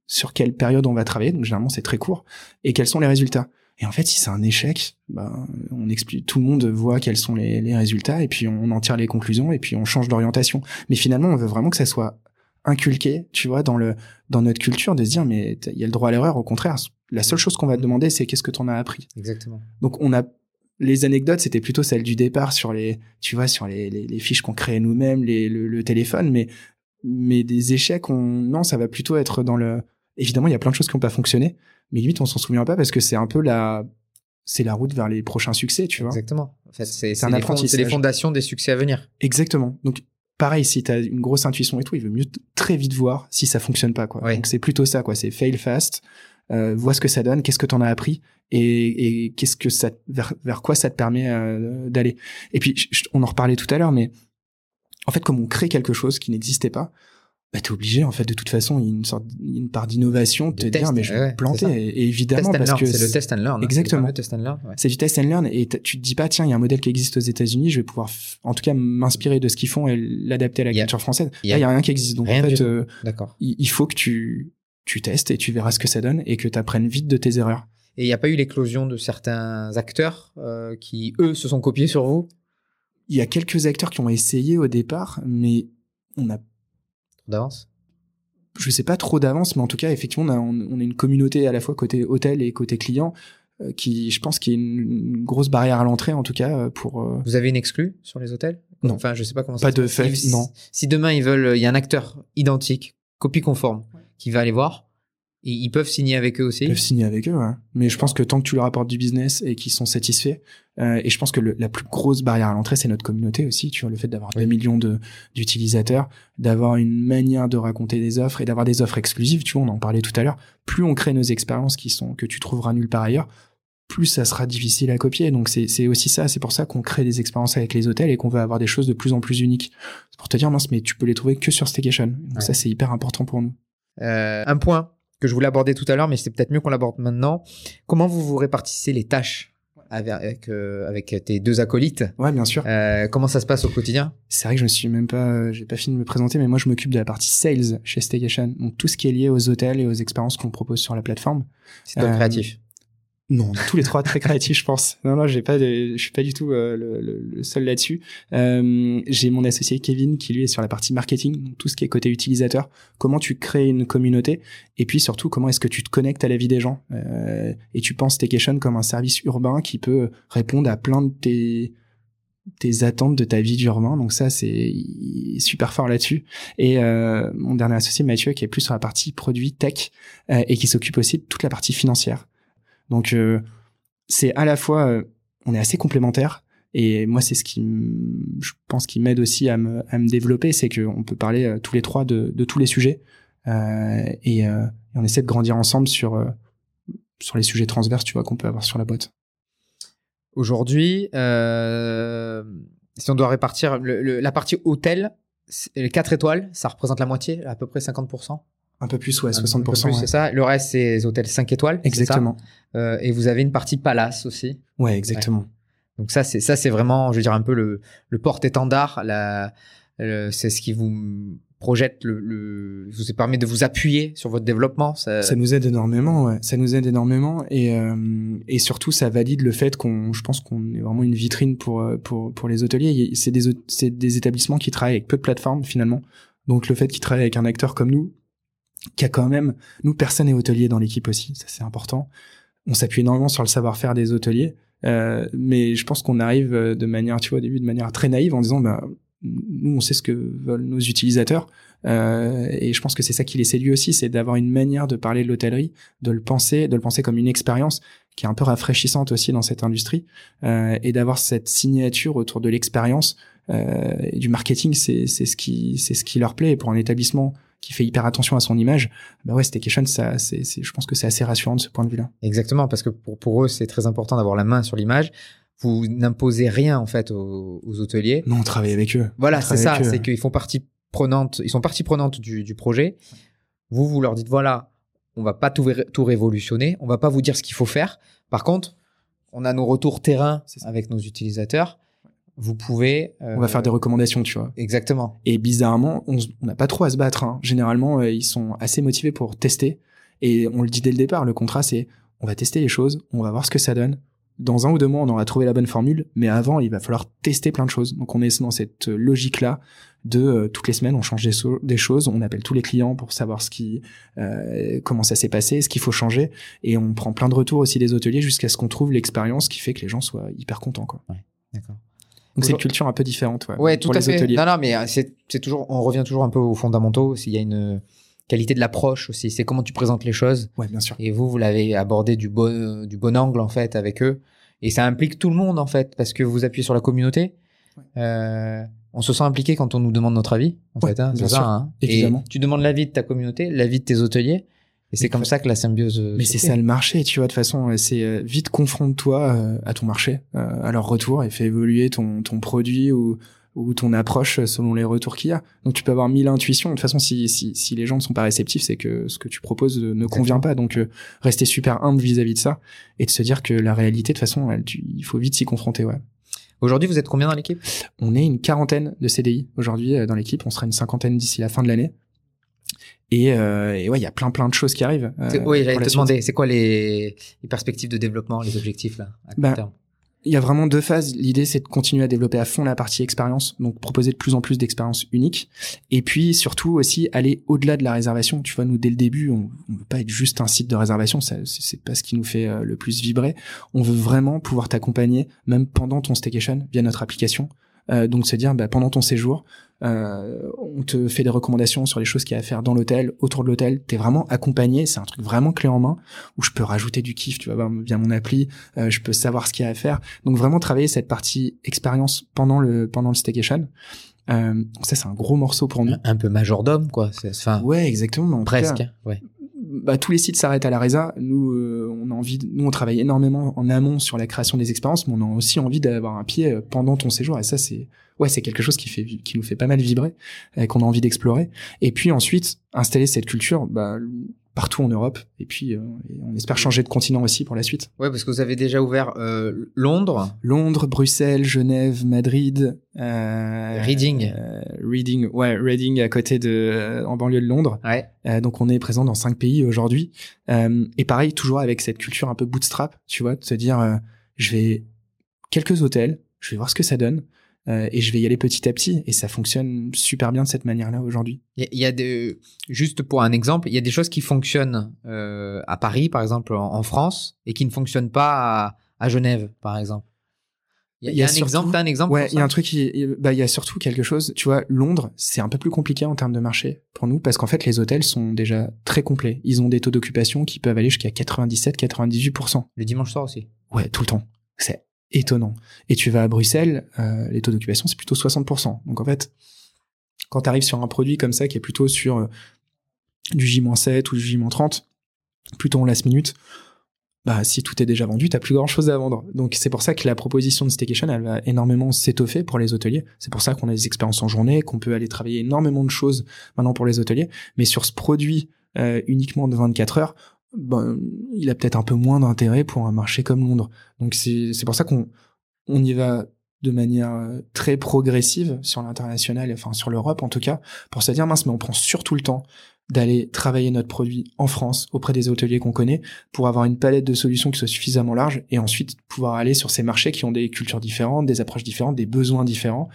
sur quelle période on va travailler. Donc généralement c'est très court et quels sont les résultats. Et en fait, si c'est un échec, ben, on explique, tout le monde voit quels sont les, les résultats et puis on en tire les conclusions et puis on change d'orientation. Mais finalement, on veut vraiment que ça soit inculqué, tu vois, dans le dans notre culture, de se dire mais il y a le droit à l'erreur. Au contraire, la seule chose qu'on va te demander, c'est qu'est-ce que tu en as appris. Exactement. Donc on a les anecdotes, c'était plutôt celle du départ sur les, tu vois, sur les, les, fiches qu'on créait nous-mêmes, le, le, téléphone, mais mais des échecs, on, non, ça va plutôt être dans le. Évidemment, il y a plein de choses qui n'ont pas fonctionné, mais limite on s'en souvient pas parce que c'est un peu la, c'est la route vers les prochains succès, tu vois. Exactement. En fait, c'est un les, c'est les fondations des succès à venir. Exactement. Donc pareil, si tu as une grosse intuition et tout, il veut mieux très vite voir si ça fonctionne pas. Quoi. Donc c'est plutôt ça, quoi. C'est fail fast, euh, vois ce que ça donne, qu'est-ce que tu en as appris et, et qu'est-ce que ça, vers, vers, quoi ça te permet euh, d'aller. Et puis on en reparlait tout à l'heure, mais en fait, comme on crée quelque chose qui n'existait pas, bah, t'es obligé en fait de toute façon il y a une sorte une part d'innovation de te dire mais je vais planter et, évidemment parce que c'est le test and learn hein. exactement. c'est du test and learn et tu te dis pas tiens il y a un modèle qui existe aux États-Unis je vais pouvoir en tout cas m'inspirer de ce qu'ils font et l'adapter à la culture française. il y, a rien qui existe. Donc en fait euh, il, faut que tu tu testes et tu verras ce que ça donne et que tu apprennes vite de tes erreurs et il n'y a pas eu l'éclosion de certains acteurs euh, qui eux se sont copiés sur vous? Il y a quelques acteurs qui ont essayé au départ mais on a d'avance? Je sais pas trop d'avance, mais en tout cas, effectivement, on a, on a, une communauté à la fois côté hôtel et côté client euh, qui, je pense, qui est une, grosse barrière à l'entrée, en tout cas, euh, pour. Euh, Vous avez une exclue sur les hôtels? Non. Enfin, je sais pas comment ça. Pas de fait, non. Si demain ils veulent, il y a un acteur identique, copie conforme, qui va aller voir ils peuvent signer avec eux aussi. Ils peuvent signer avec eux, ouais. Mais je pense que tant que tu leur apportes du business et qu'ils sont satisfaits, euh, et je pense que la plus grosse barrière à l'entrée, c'est notre communauté aussi. Tu vois, le fait d'avoir des millions de d'utilisateurs, d'avoir une manière de raconter des offres et d'avoir des offres exclusives. Tu vois, on en parlait tout à l'heure. Plus on crée nos expériences qui sont que tu trouveras nulle part ailleurs, plus ça sera difficile à copier. Donc c'est aussi ça, c'est pour ça qu'on crée des expériences avec les hôtels et qu'on veut avoir des choses de plus en plus uniques. C'est pour te dire, mince, mais tu peux les trouver que sur Staycation. Donc ça, c'est hyper important pour nous. Euh, un point que je voulais aborder tout à l'heure, mais c'est peut-être mieux qu'on l'aborde maintenant. Comment vous vous répartissez les tâches avec, euh, avec tes deux acolytes? Ouais, bien sûr. Euh, comment ça se passe au quotidien? C'est vrai que je me suis même pas, j'ai pas fini de me présenter, mais moi je m'occupe de la partie sales chez Staycation, donc tout ce qui est lié aux hôtels et aux expériences qu'on propose sur la plateforme. C'est top créatif. Non, tous les trois très créatifs, je pense. Non, non, j'ai pas, je suis pas du tout euh, le, seul là-dessus. Euh, j'ai mon associé Kevin qui lui est sur la partie marketing, tout ce qui est côté utilisateur. Comment tu crées une communauté? Et puis surtout comment est-ce que tu te connectes à la vie des gens? Euh, et tu penses Staycation comme un service urbain qui peut répondre à plein de tes tes attentes de ta vie d'urbain. Donc ça, c'est super fort là-dessus. Et mon dernier associé Mathieu qui est plus sur la partie produit tech et qui s'occupe aussi de toute la partie financière. Donc euh, c'est à la fois, euh, on est assez complémentaires. Et moi, c'est ce qui, je pense, qui m'aide aussi à me, à me développer, c'est qu'on peut parler euh, tous les trois de, tous les sujets et, on essaie de grandir ensemble sur sur les sujets transverses, tu vois, qu'on peut avoir sur la boîte. Aujourd'hui, si on doit répartir la partie hôtel, les 4 étoiles, ça représente la moitié, à peu près 50%. Un peu plus, ouais, 60%. c'est ça. Le reste, c'est les hôtels 5 étoiles. Exactement. Euh, et vous avez une partie palace aussi. Ouais, exactement. Donc ça, c'est ça, c'est vraiment, je veux dire, un peu le, le porte-étendard. La, c'est ce qui vous projette, le, le, vous permet de vous appuyer sur votre développement. Ça, ça nous aide énormément. Ouais. Ça nous aide énormément et euh, et surtout, ça valide le fait qu'on, je pense qu'on est vraiment une vitrine pour pour pour les hôteliers. C'est des c'est des établissements qui travaillent avec peu de plateformes finalement. Donc le fait qu'ils travaillent avec un acteur comme nous, qui a quand même, nous, personne n'est hôtelier dans l'équipe aussi, ça c'est important. On s'appuie énormément sur le savoir-faire des hôteliers, euh, mais je pense qu'on arrive euh, de manière, tu vois, au début, de manière très naïve en disant, bah, nous, on sait ce que veulent nos utilisateurs, euh, et je pense que c'est ça qui les séduit aussi, c'est d'avoir une manière de parler de l'hôtellerie, de le penser, de le penser comme une expérience qui est un peu rafraîchissante aussi dans cette industrie, euh, et d'avoir cette signature autour de l'expérience euh, et du marketing, c'est ce qui c'est ce qui leur plaît. Pour un établissement qui fait hyper attention à son image, bah ouais, Staycation, ça, c'est, je pense que c'est assez rassurant de ce point de vue-là. Exactement, parce que pour, pour eux, c'est très important d'avoir la main sur l'image. Vous n'imposez rien en fait aux, aux, hôteliers. Non, on travaille avec eux. Voilà, c'est ça, c'est qu'ils font partie prenante, ils sont partie prenante du, du projet. Vous, vous leur dites voilà, on va pas tout, tout révolutionner, on va pas vous dire ce qu'il faut faire. Par contre, on a nos retours terrain avec nos utilisateurs vous pouvez. on va faire des recommandations, tu vois. Exactement. Et bizarrement, on n'a pas trop à se battre. Hein. Généralement, euh, ils sont assez motivés pour tester. Et on le dit dès le départ, le contrat, c'est on va tester les choses, on va voir ce que ça donne. Dans un ou deux mois, on aura trouvé la bonne formule, mais avant, il va falloir tester plein de choses. Donc, on est dans cette logique-là de euh, toutes les semaines, on change des, choses, on appelle tous les clients pour savoir ce qui, euh, comment ça s'est passé, ce qu'il faut changer, et on prend plein de retours aussi des hôteliers jusqu'à ce qu'on trouve l'expérience qui fait que les gens soient hyper contents, quoi. Ouais, d'accord. Donc c'est une culture un peu différente. Ouais, ouais tout à fait. Non, non, mais euh, c'est toujours, on revient toujours un peu aux fondamentaux. S'il y a une qualité de l'approche aussi, c'est comment tu présentes les choses. Ouais, bien sûr. Et vous, vous l'avez abordé du bon, du bon angle en fait avec eux. Et ça implique tout le monde en fait, parce que vous appuyez sur la communauté. Euh, on se sent impliqué quand on nous demande notre avis, en fait. Hein, c'est ça. Hein. Et tu demandes l'avis de ta communauté, l'avis de tes hôteliers. Et c'est comme ça que la symbiose. Euh, Mais c'est ça le marché, tu vois. De toute façon, euh, c'est euh, vite confronte-toi à ton marché, à leur retour, et fais évoluer ton, ton produit ou, ou ton approche selon les retours qu'il y a. Donc tu peux avoir mille intuitions. De toute façon, si, si, si les gens ne sont pas réceptifs, c'est que ce que tu proposes ne convient pas. Donc rester super humble vis-à-vis de ça et de se dire que la réalité, de toute façon, il faut vite s'y confronter. Ouais. Aujourd'hui, vous êtes combien dans l'équipe? On est une quarantaine de CDI aujourd'hui dans l'équipe. On sera une cinquantaine d'ici la fin de l'année. Et, euh, et ouais, il y a plein plein de choses qui arrivent. Euh, oui, j'allais te demander, c'est quoi les, les, perspectives de développement, les objectifs là à ben, terme il y a vraiment deux phases. L'idée, c'est de continuer à développer à fond la partie expérience, donc proposer de plus en plus d'expériences uniques. Et puis, surtout aussi, aller au-delà de la réservation. Tu vois, nous, dès le début, on ne veut pas être juste un site de réservation. C'est pas ce qui nous fait euh, le plus vibrer. On veut vraiment pouvoir t'accompagner, même pendant ton staycation, via notre application. Euh, donc se dire bah, pendant ton séjour, euh, on te fait des recommandations sur les choses qu'il y a à faire dans l'hôtel, autour de l'hôtel. T'es vraiment accompagné. C'est un truc vraiment clé en main où je peux rajouter du kiff. Tu vas voir via mon appli, euh, je peux savoir ce qu'il y a à faire. Donc vraiment travailler cette partie expérience pendant le pendant le staycation. Euh, ça c'est un gros morceau pour nous. Un peu majordome quoi. Enfin. Ouais exactement. Presque. ouais bah, tous les sites s'arrêtent à la Reza. Nous, euh, on a envie, de- nous, on travaille énormément en amont sur la création des expériences, mais on a aussi envie d'avoir un pied euh, pendant ton séjour. Et ça, c'est, ouais, c'est quelque chose qui fait, qui nous fait pas mal vibrer, et qu'on a envie d'explorer. Et puis ensuite, installer cette culture, bah, partout en Europe. Et puis, euh, on espère changer de continent aussi pour la suite. Ouais, parce que vous avez déjà ouvert euh, Londres, Londres, Bruxelles, Genève, Madrid, euh, Reading. Reading, ouais, Reading à côté de, en banlieue de Londres. Ouais. Donc on est présent dans cinq pays aujourd'hui. Et pareil, toujours avec cette culture un peu bootstrap, tu vois, de se dire, je vais quelques hôtels, je vais voir ce que ça donne, euh, et je vais y aller petit à petit. Et ça fonctionne super bien de cette manière-là aujourd'hui. Il y a- il y a des, juste pour un exemple, il y a des choses qui fonctionnent euh, à Paris, par exemple, en, en France, et qui ne fonctionnent pas à, à Genève, par exemple. Il y a, il y a un surtout- exemple, un exemple Ouais, il y a un truc qui, il- bah, il y a surtout quelque chose, tu vois, Londres, c'est un peu plus compliqué en termes de marché pour nous parce qu'en fait, les hôtels sont déjà très complets. Ils ont des taux d'occupation qui peuvent aller jusqu'à 97-98%. Le dimanche soir aussi. Ouais, tout le temps. C'est étonnant. Et tu vas à Bruxelles, euh, les taux d'occupation, c'est plutôt 60%. Donc en fait, quand tu arrives sur un produit comme ça qui est plutôt sur euh, du J-7 ou du J-30, plutôt en last minute, bah si tout est déjà vendu, t'as plus grand chose à vendre. Donc c'est pour ça que la proposition de Staycation, elle va énormément s'étoffer pour les hôteliers. C'est pour ça qu'on a des expériences en journée, qu'on peut aller travailler énormément de choses maintenant pour les hôteliers. Mais sur ce produit euh, uniquement de 24 heures, ben, il a peut-être un peu moins d'intérêt pour un marché comme Londres. Donc c'est pour ça qu'on on y va de manière euh, très progressive sur l'international, enfin sur l'Europe en tout cas, pour se dire mince, mais on prend surtout le temps d'aller travailler notre produit en France auprès des hôteliers qu'on connaît pour avoir une palette de solutions qui soit suffisamment large et ensuite pouvoir aller sur ces marchés qui ont des cultures différentes, des approches différentes, des besoins différents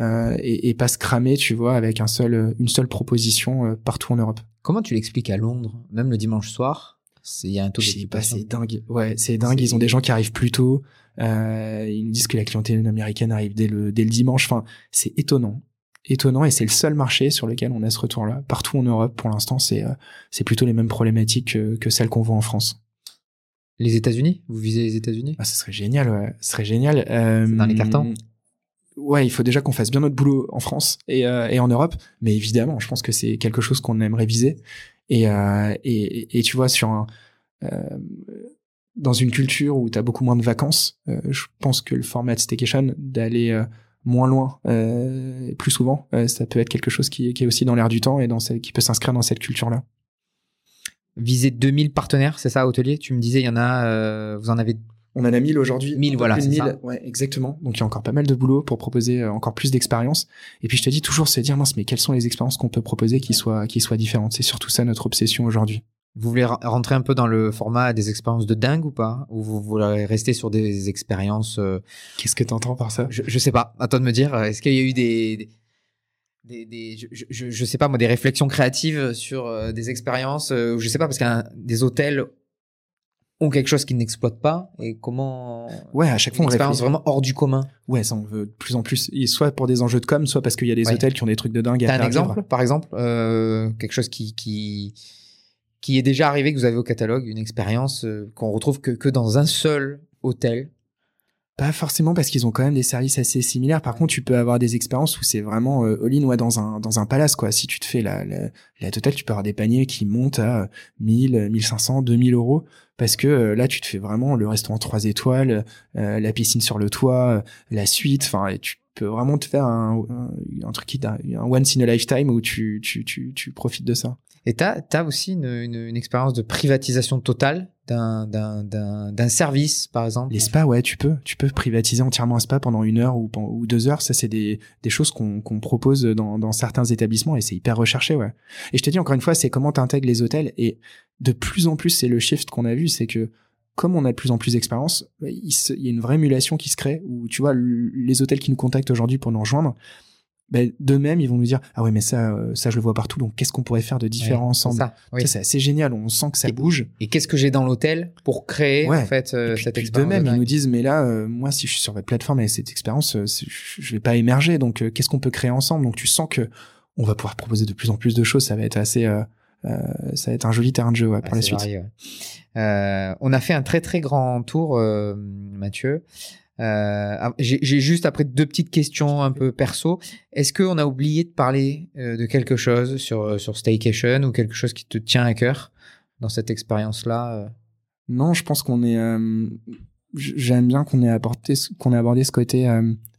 euh, et, et pas se cramer, tu vois, avec un seul, une seule proposition euh, partout en Europe. Comment tu l'expliques à Londres, même le dimanche soir Il y a un taux Je sais pas, c'est dingue. Ouais, c'est dingue. Ils ont des gens qui arrivent plus tôt. Euh, ils nous disent que la clientèle américaine arrive dès le, dès le dimanche. Enfin, c'est étonnant. Étonnant. Et c'est le seul marché sur lequel on a ce retour-là. Partout en Europe, pour l'instant, c'est, euh, c'est plutôt les mêmes problématiques que, que celles qu'on voit en France. Les États-Unis? Vous visez les États-Unis? Ah, ce serait génial, ouais. Ce serait génial. Euh, dans les cartons Ouais, il faut déjà qu'on fasse bien notre boulot en France et, euh, et en Europe. Mais évidemment, je pense que c'est quelque chose qu'on aimerait viser. Et, euh, et, tu vois, euh, dans une culture où tu as beaucoup moins de vacances, euh, je pense que le format de staycation, d'aller moins loin, plus souvent, ça peut être quelque chose qui, est aussi dans l'air du temps et qui peut s'inscrire dans cette culture-là. Viser 2000 partenaires, c'est ça, hôtelier? Tu me disais, il y en a, vous en avez On en a 1000 aujourd'hui. 1000, un peu voilà, plus de c'est 1000. ça. Ouais, exactement. Donc il y a encore pas mal de boulot pour proposer euh, encore plus d'expériences. Et puis je te dis toujours, c'est dire, mince, mais quelles sont les expériences qu'on peut proposer qui soient, qui soient différentes? C'est surtout ça notre obsession aujourd'hui. Vous voulez rentrer un peu dans le format des expériences de dingue ou pas? Ou vous voulez rester sur des expériences euh, Qu'est-ce que t'entends par ça? je, je sais pas, à toi de me dire. Est-ce qu'il y a eu des, des, des- des- je, je- sais pas moi, des réflexions créatives sur euh, des expériences euh, Je sais pas parce qu'un des hôtels ont quelque chose qu'ils n'exploitent pas et comment Ouais, à chaque fois une on expérience vraiment hors du commun. Ouais, ça on veut de plus en plus. Et soit pour des enjeux de com, soit parce qu'il y a des Ouais. hôtels qui ont des trucs de dingue à T'as un faire exemple, vivre. par exemple, euh, quelque chose qui, qui qui est déjà arrivé que vous avez au catalogue, une expérience euh, qu'on retrouve que, que dans un seul hôtel. Pas forcément parce qu'ils ont quand même des services assez similaires. Par contre, tu peux avoir des expériences où c'est vraiment euh, all-in ouais, dans un dans un palace quoi. Si tu te fais la la, la totale, tu peux avoir des paniers qui montent à 1000, 1500, 2000 euros parce que euh, là tu te fais vraiment le restaurant 3 étoiles, euh, la piscine sur le toit, la suite. Enfin, tu peux vraiment te faire un, un, un truc qui un once in a lifetime où tu tu tu tu profites de ça. Et tu as, aussi une, une, une expérience de privatisation totale d'un- service, par exemple. Les spas, ouais, tu peux, tu peux privatiser entièrement un spa pendant une heure ou, deux heures. Ça, c'est des, des choses qu'on propose dans, dans certains établissements et c'est hyper recherché, ouais. Et je te dis encore une fois, c'est comment t'intègres les hôtels et de plus en plus, c'est le shift qu'on a vu, c'est que comme on a de plus en plus d'expérience, il, il y a une vraie émulation qui se crée où tu vois les hôtels qui nous contactent aujourd'hui pour nous rejoindre. Ben, d'eux-mêmes, ils vont nous dire ah ouais mais ça euh, ça je le vois partout donc qu'est-ce qu'on pourrait faire de différent Ouais, ensemble c'est ça, oui. Ça, c'est assez génial on sent que ça Et- bouge Et qu'est-ce que j'ai dans l'hôtel pour créer Ouais. en fait euh, et puis, cette puis expérience de ils nous disent, mais là, euh, moi, si je suis sur votre plateforme et cette expérience, euh, je vais pas émerger. Donc, qu'est-ce qu'on peut créer ensemble? Donc, tu sens que on va pouvoir proposer de plus en plus de choses. Ça va être assez, euh, ça va être un joli terrain de jeu ouais, pour Ouais, la suite. varié, ouais. Euh, on a fait un très très grand tour, euh, Mathieu. Euh, ah, J'ai juste après deux petites questions un peu perso. Est-ce qu'on a oublié de parler euh, de quelque chose sur, sur Staycation ou quelque chose qui te tient à cœur dans cette expérience-là Non, je pense qu'on est. J'aime bien qu'on ait abordé ce côté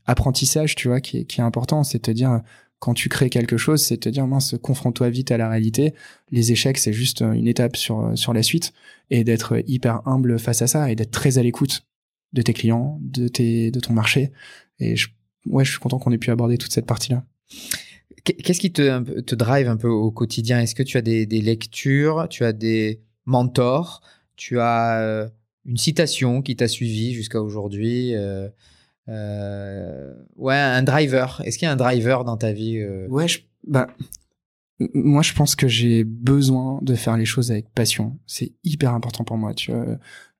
apprentissage, tu vois, qui est, important. C'est à dire quand tu crées quelque chose, c'est te dire mince, confronte-toi vite à la réalité. Les échecs, c'est juste une étape sur sur la suite et d'être hyper humble face à ça et d'être très à l'écoute de tes clients, de tes de ton marché. Et je, ouais, je suis content qu'on ait pu aborder toute cette partie-là. Qu'est-ce qui te, te drive un peu au quotidien? Est-ce que tu as des, des, lectures, tu as des mentors, tu as euh, une citation qui t'a suivi jusqu'à aujourd'hui? Euh, euh, ouais, un driver. Est-ce qu'il y a un driver dans ta vie Ouais, je, bah, moi, je pense que j'ai besoin de faire les choses avec passion. C'est hyper important pour moi. Tu vois,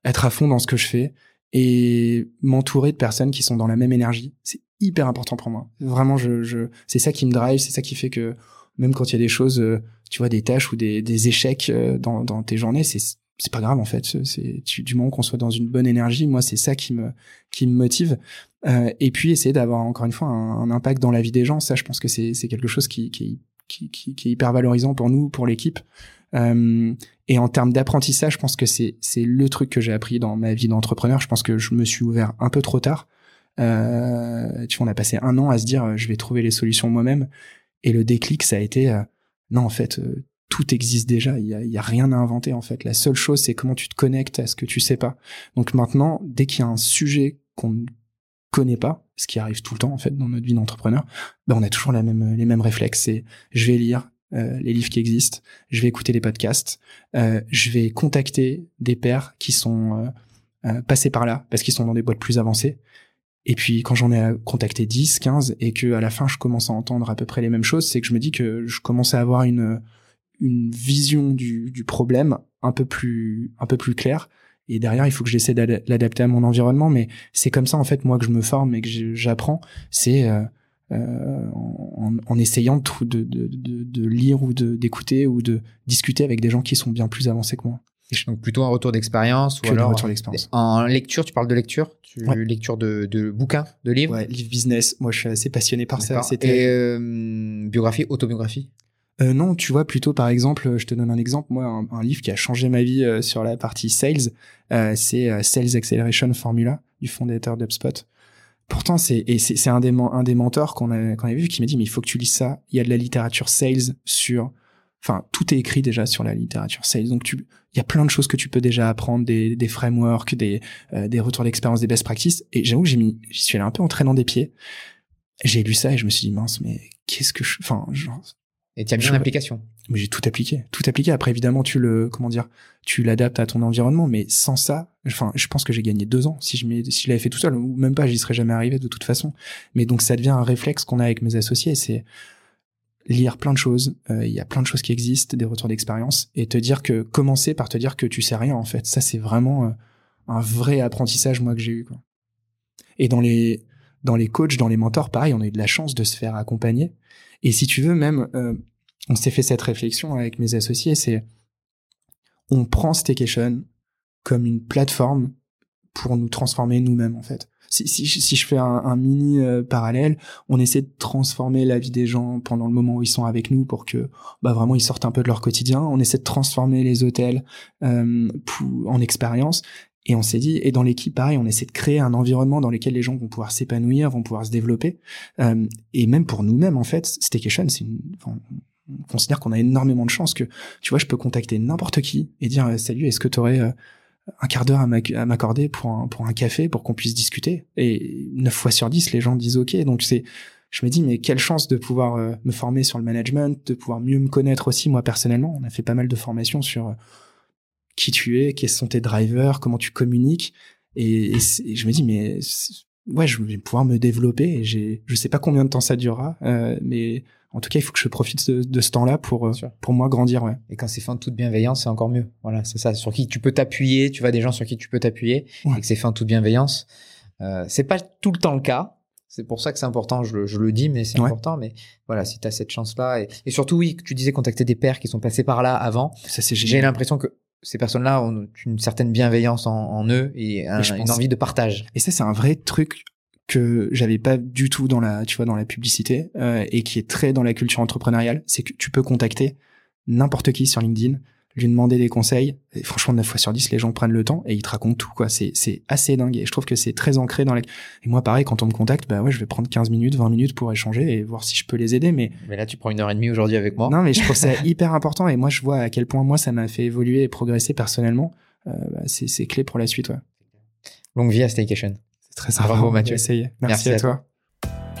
être à fond dans ce que je fais et m'entourer de personnes qui sont dans la même énergie, c'est hyper important pour moi. Vraiment, je, je c'est ça qui me drive, c'est ça qui fait que même quand il y a des choses, euh, tu vois, des tâches ou des, des échecs dans, dans tes journées, c'est c'est pas grave en fait. C'est du moment qu'on soit dans une bonne énergie, moi c'est ça qui me qui me motive. Euh, et puis essayer d'avoir encore une fois un, impact dans la vie des gens, ça je pense que c'est c'est quelque chose qui qui, qui qui est hyper valorisant pour nous, pour l'équipe. Euh, et en termes d'apprentissage, je pense que c'est c'est le truc que j'ai appris dans ma vie d'entrepreneur. Je pense que je me suis ouvert un peu trop tard. Euh, tu vois, on a passé un an à se dire je vais trouver les solutions moi-même. Et le déclic, ça a été euh, non en fait tout existe déjà. Il y a, rien à inventer en fait. La seule chose, c'est comment tu te connectes à ce que tu sais pas. Donc maintenant, dès qu'il y a un sujet qu'on ne connaît pas, ce qui arrive tout le temps en fait dans notre vie d'entrepreneur, ben on a toujours la même, les mêmes réflexes. C'est je vais lire euh, les livres qui existent, je vais écouter les podcasts, euh, je vais contacter des pairs qui sont euh, euh passés par là parce qu'ils sont dans des boîtes plus avancées. Et puis quand j'en ai contacté 10, 15 et que à la fin je commence à entendre à peu près les mêmes choses, c'est que je me dis que je commence à avoir une une vision du, du, problème un peu plus un peu plus claire. Et derrière il faut que j'essaie de l'adapter à mon environnement. Mais c'est comme ça en fait moi que je me forme et que j'apprends. C'est euh, euh, en, en, essayant de, de, de, de lire ou d'écouter ou de discuter avec des gens qui sont bien plus avancés que moi donc plutôt un retour d'expérience ou alors retour d'expérience. En lecture, tu parles de lecture, tu lecture de, de bouquins, de livres? Ouais, livre business. Moi, je suis assez passionné par ça. C'était euh, biographie, autobiographie? Euh, non, tu vois, plutôt par exemple, je te donne un exemple, moi, un, livre qui a changé ma vie euh, sur la partie sales, euh, c'est euh, Sales Acceleration Formula du fondateur d'UpSpot. Pourtant, c'est un des un des mentors qu'on a qu'on a vu qui m'a dit mais il faut que tu lises ça. Il y a de la littérature sales sur, enfin tout est écrit déjà sur la littérature sales. Donc tu, il y a plein de choses que tu peux déjà apprendre, des des frameworks, des des retours d'expérience, des best practices. Et j'avoue que j'ai mis, j'y suis allé un peu en traînant des pieds. J'ai lu ça et je me suis dit mince mais qu'est-ce que je, enfin genre et tu as bien l'application. Mais j'ai tout appliqué, tout appliqué. Après, évidemment, tu le, comment dire, tu l'adaptes à ton environnement, mais sans ça, enfin, je pense que j'ai gagné deux ans si je si je l'avais fait tout seul, ou même pas, j'y serais jamais arrivé de toute façon. Mais donc, ça devient un réflexe qu'on a avec mes associés, c'est lire plein de choses. Euh, il y a plein de choses qui existent, des retours d'expérience, et te dire que commencer par te dire que tu sais rien en fait. Ça, c'est vraiment euh, un vrai apprentissage moi que j'ai eu. Quoi. Et dans les dans les coachs, dans les mentors, pareil, on a eu de la chance de se faire accompagner. Et si tu veux, même, euh, on s'est fait cette réflexion avec mes associés, c'est on prend Staycation comme une plateforme pour nous transformer nous-mêmes, en fait. Si, je fais un, mini euh, parallèle, on essaie de transformer la vie des gens pendant le moment où ils sont avec nous pour que bah, vraiment ils sortent un peu de leur quotidien. On essaie de transformer les hôtels euh, en expérience. Et on s'est dit, et dans l'équipe, pareil, on essaie de créer un environnement dans lequel les gens vont pouvoir s'épanouir, vont pouvoir se développer. Euh, et même pour nous-mêmes, en fait, Staycation, c'est une, enfin, on considère qu'on a énormément de chance que, tu vois, je peux contacter n'importe qui et dire, euh, salut, est-ce que tu aurais euh, un quart d'heure à m'accorder pour un, pour un café pour qu'on puisse discuter? Et neuf fois sur dix, les gens disent OK. Donc c'est, je me dis, mais quelle chance de pouvoir euh, me former sur le management, de pouvoir mieux me connaître aussi, moi, personnellement. On a fait pas mal de formations sur qui tu es, quels sont tes drivers, comment tu communiques. Et, je me dis, mais ouais, je vais pouvoir me développer. Et j'ai, je sais pas combien de temps ça durera, mais en tout cas, il faut que je profite de, ce temps-là pour euh, pour moi grandir. Ouais. Et quand c'est fait en toute bienveillance, c'est encore mieux. Voilà, c'est ça. Sur qui tu peux t'appuyer. Tu vois des gens sur qui tu peux t'appuyer et que c'est fait en toute bienveillance. Euh, c'est pas tout le temps le cas. C'est pour ça que c'est important, je le, je le, dis, mais c'est important. Mais voilà, si tu as cette chance-là. Et, et, surtout, oui, tu disais contacter des pères qui sont passés par là avant. Ça, c'est J'ai l'impression que ces personnes-là ont une certaine bienveillance en, eux et une envie de partage. Et ça, c'est un vrai truc que j'avais pas du tout dans la, tu vois, dans la publicité euh, et qui est très dans la culture entrepreneuriale, c'est que tu peux contacter n'importe qui sur LinkedIn. lui demander des conseils. Et franchement, 9 fois sur 10, les gens prennent le temps et ils te racontent tout, quoi. C'est, c'est assez dingue. Et je trouve que c'est très ancré dans les... Et moi, pareil, quand on me contacte, bah ouais, je vais prendre 15 minutes, 20 minutes pour échanger et voir si je peux les aider. Mais, Mais là, tu prends une heure et demie aujourd'hui avec moi. non, mais je trouve ça hyper important. Et moi, je vois à quel point moi, ça m'a fait évoluer et progresser personnellement. Euh, bah, c'est, c'est clé pour la suite, ouais. Longue vie à Staycation. Très sympa. Bravo, Mathieu. Merci, Merci à, à toi.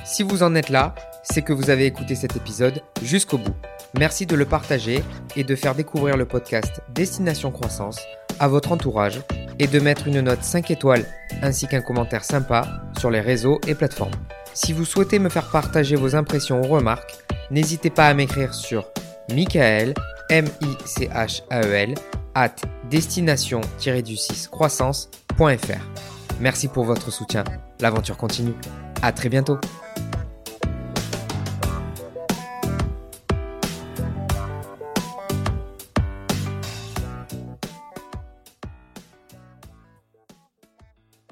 Si vous en êtes là, c'est que vous avez écouté cet épisode jusqu'au bout. Merci de le partager et de faire découvrir le podcast Destination Croissance à votre entourage et de mettre une note 5 étoiles ainsi qu'un commentaire sympa sur les réseaux et plateformes. Si vous souhaitez me faire partager vos impressions ou remarques, n'hésitez pas à m'écrire sur Michael, M-I-C-H-A-E-L, E at destination-du-6 croissance.fr. Merci pour votre soutien. L'aventure continue. À très bientôt.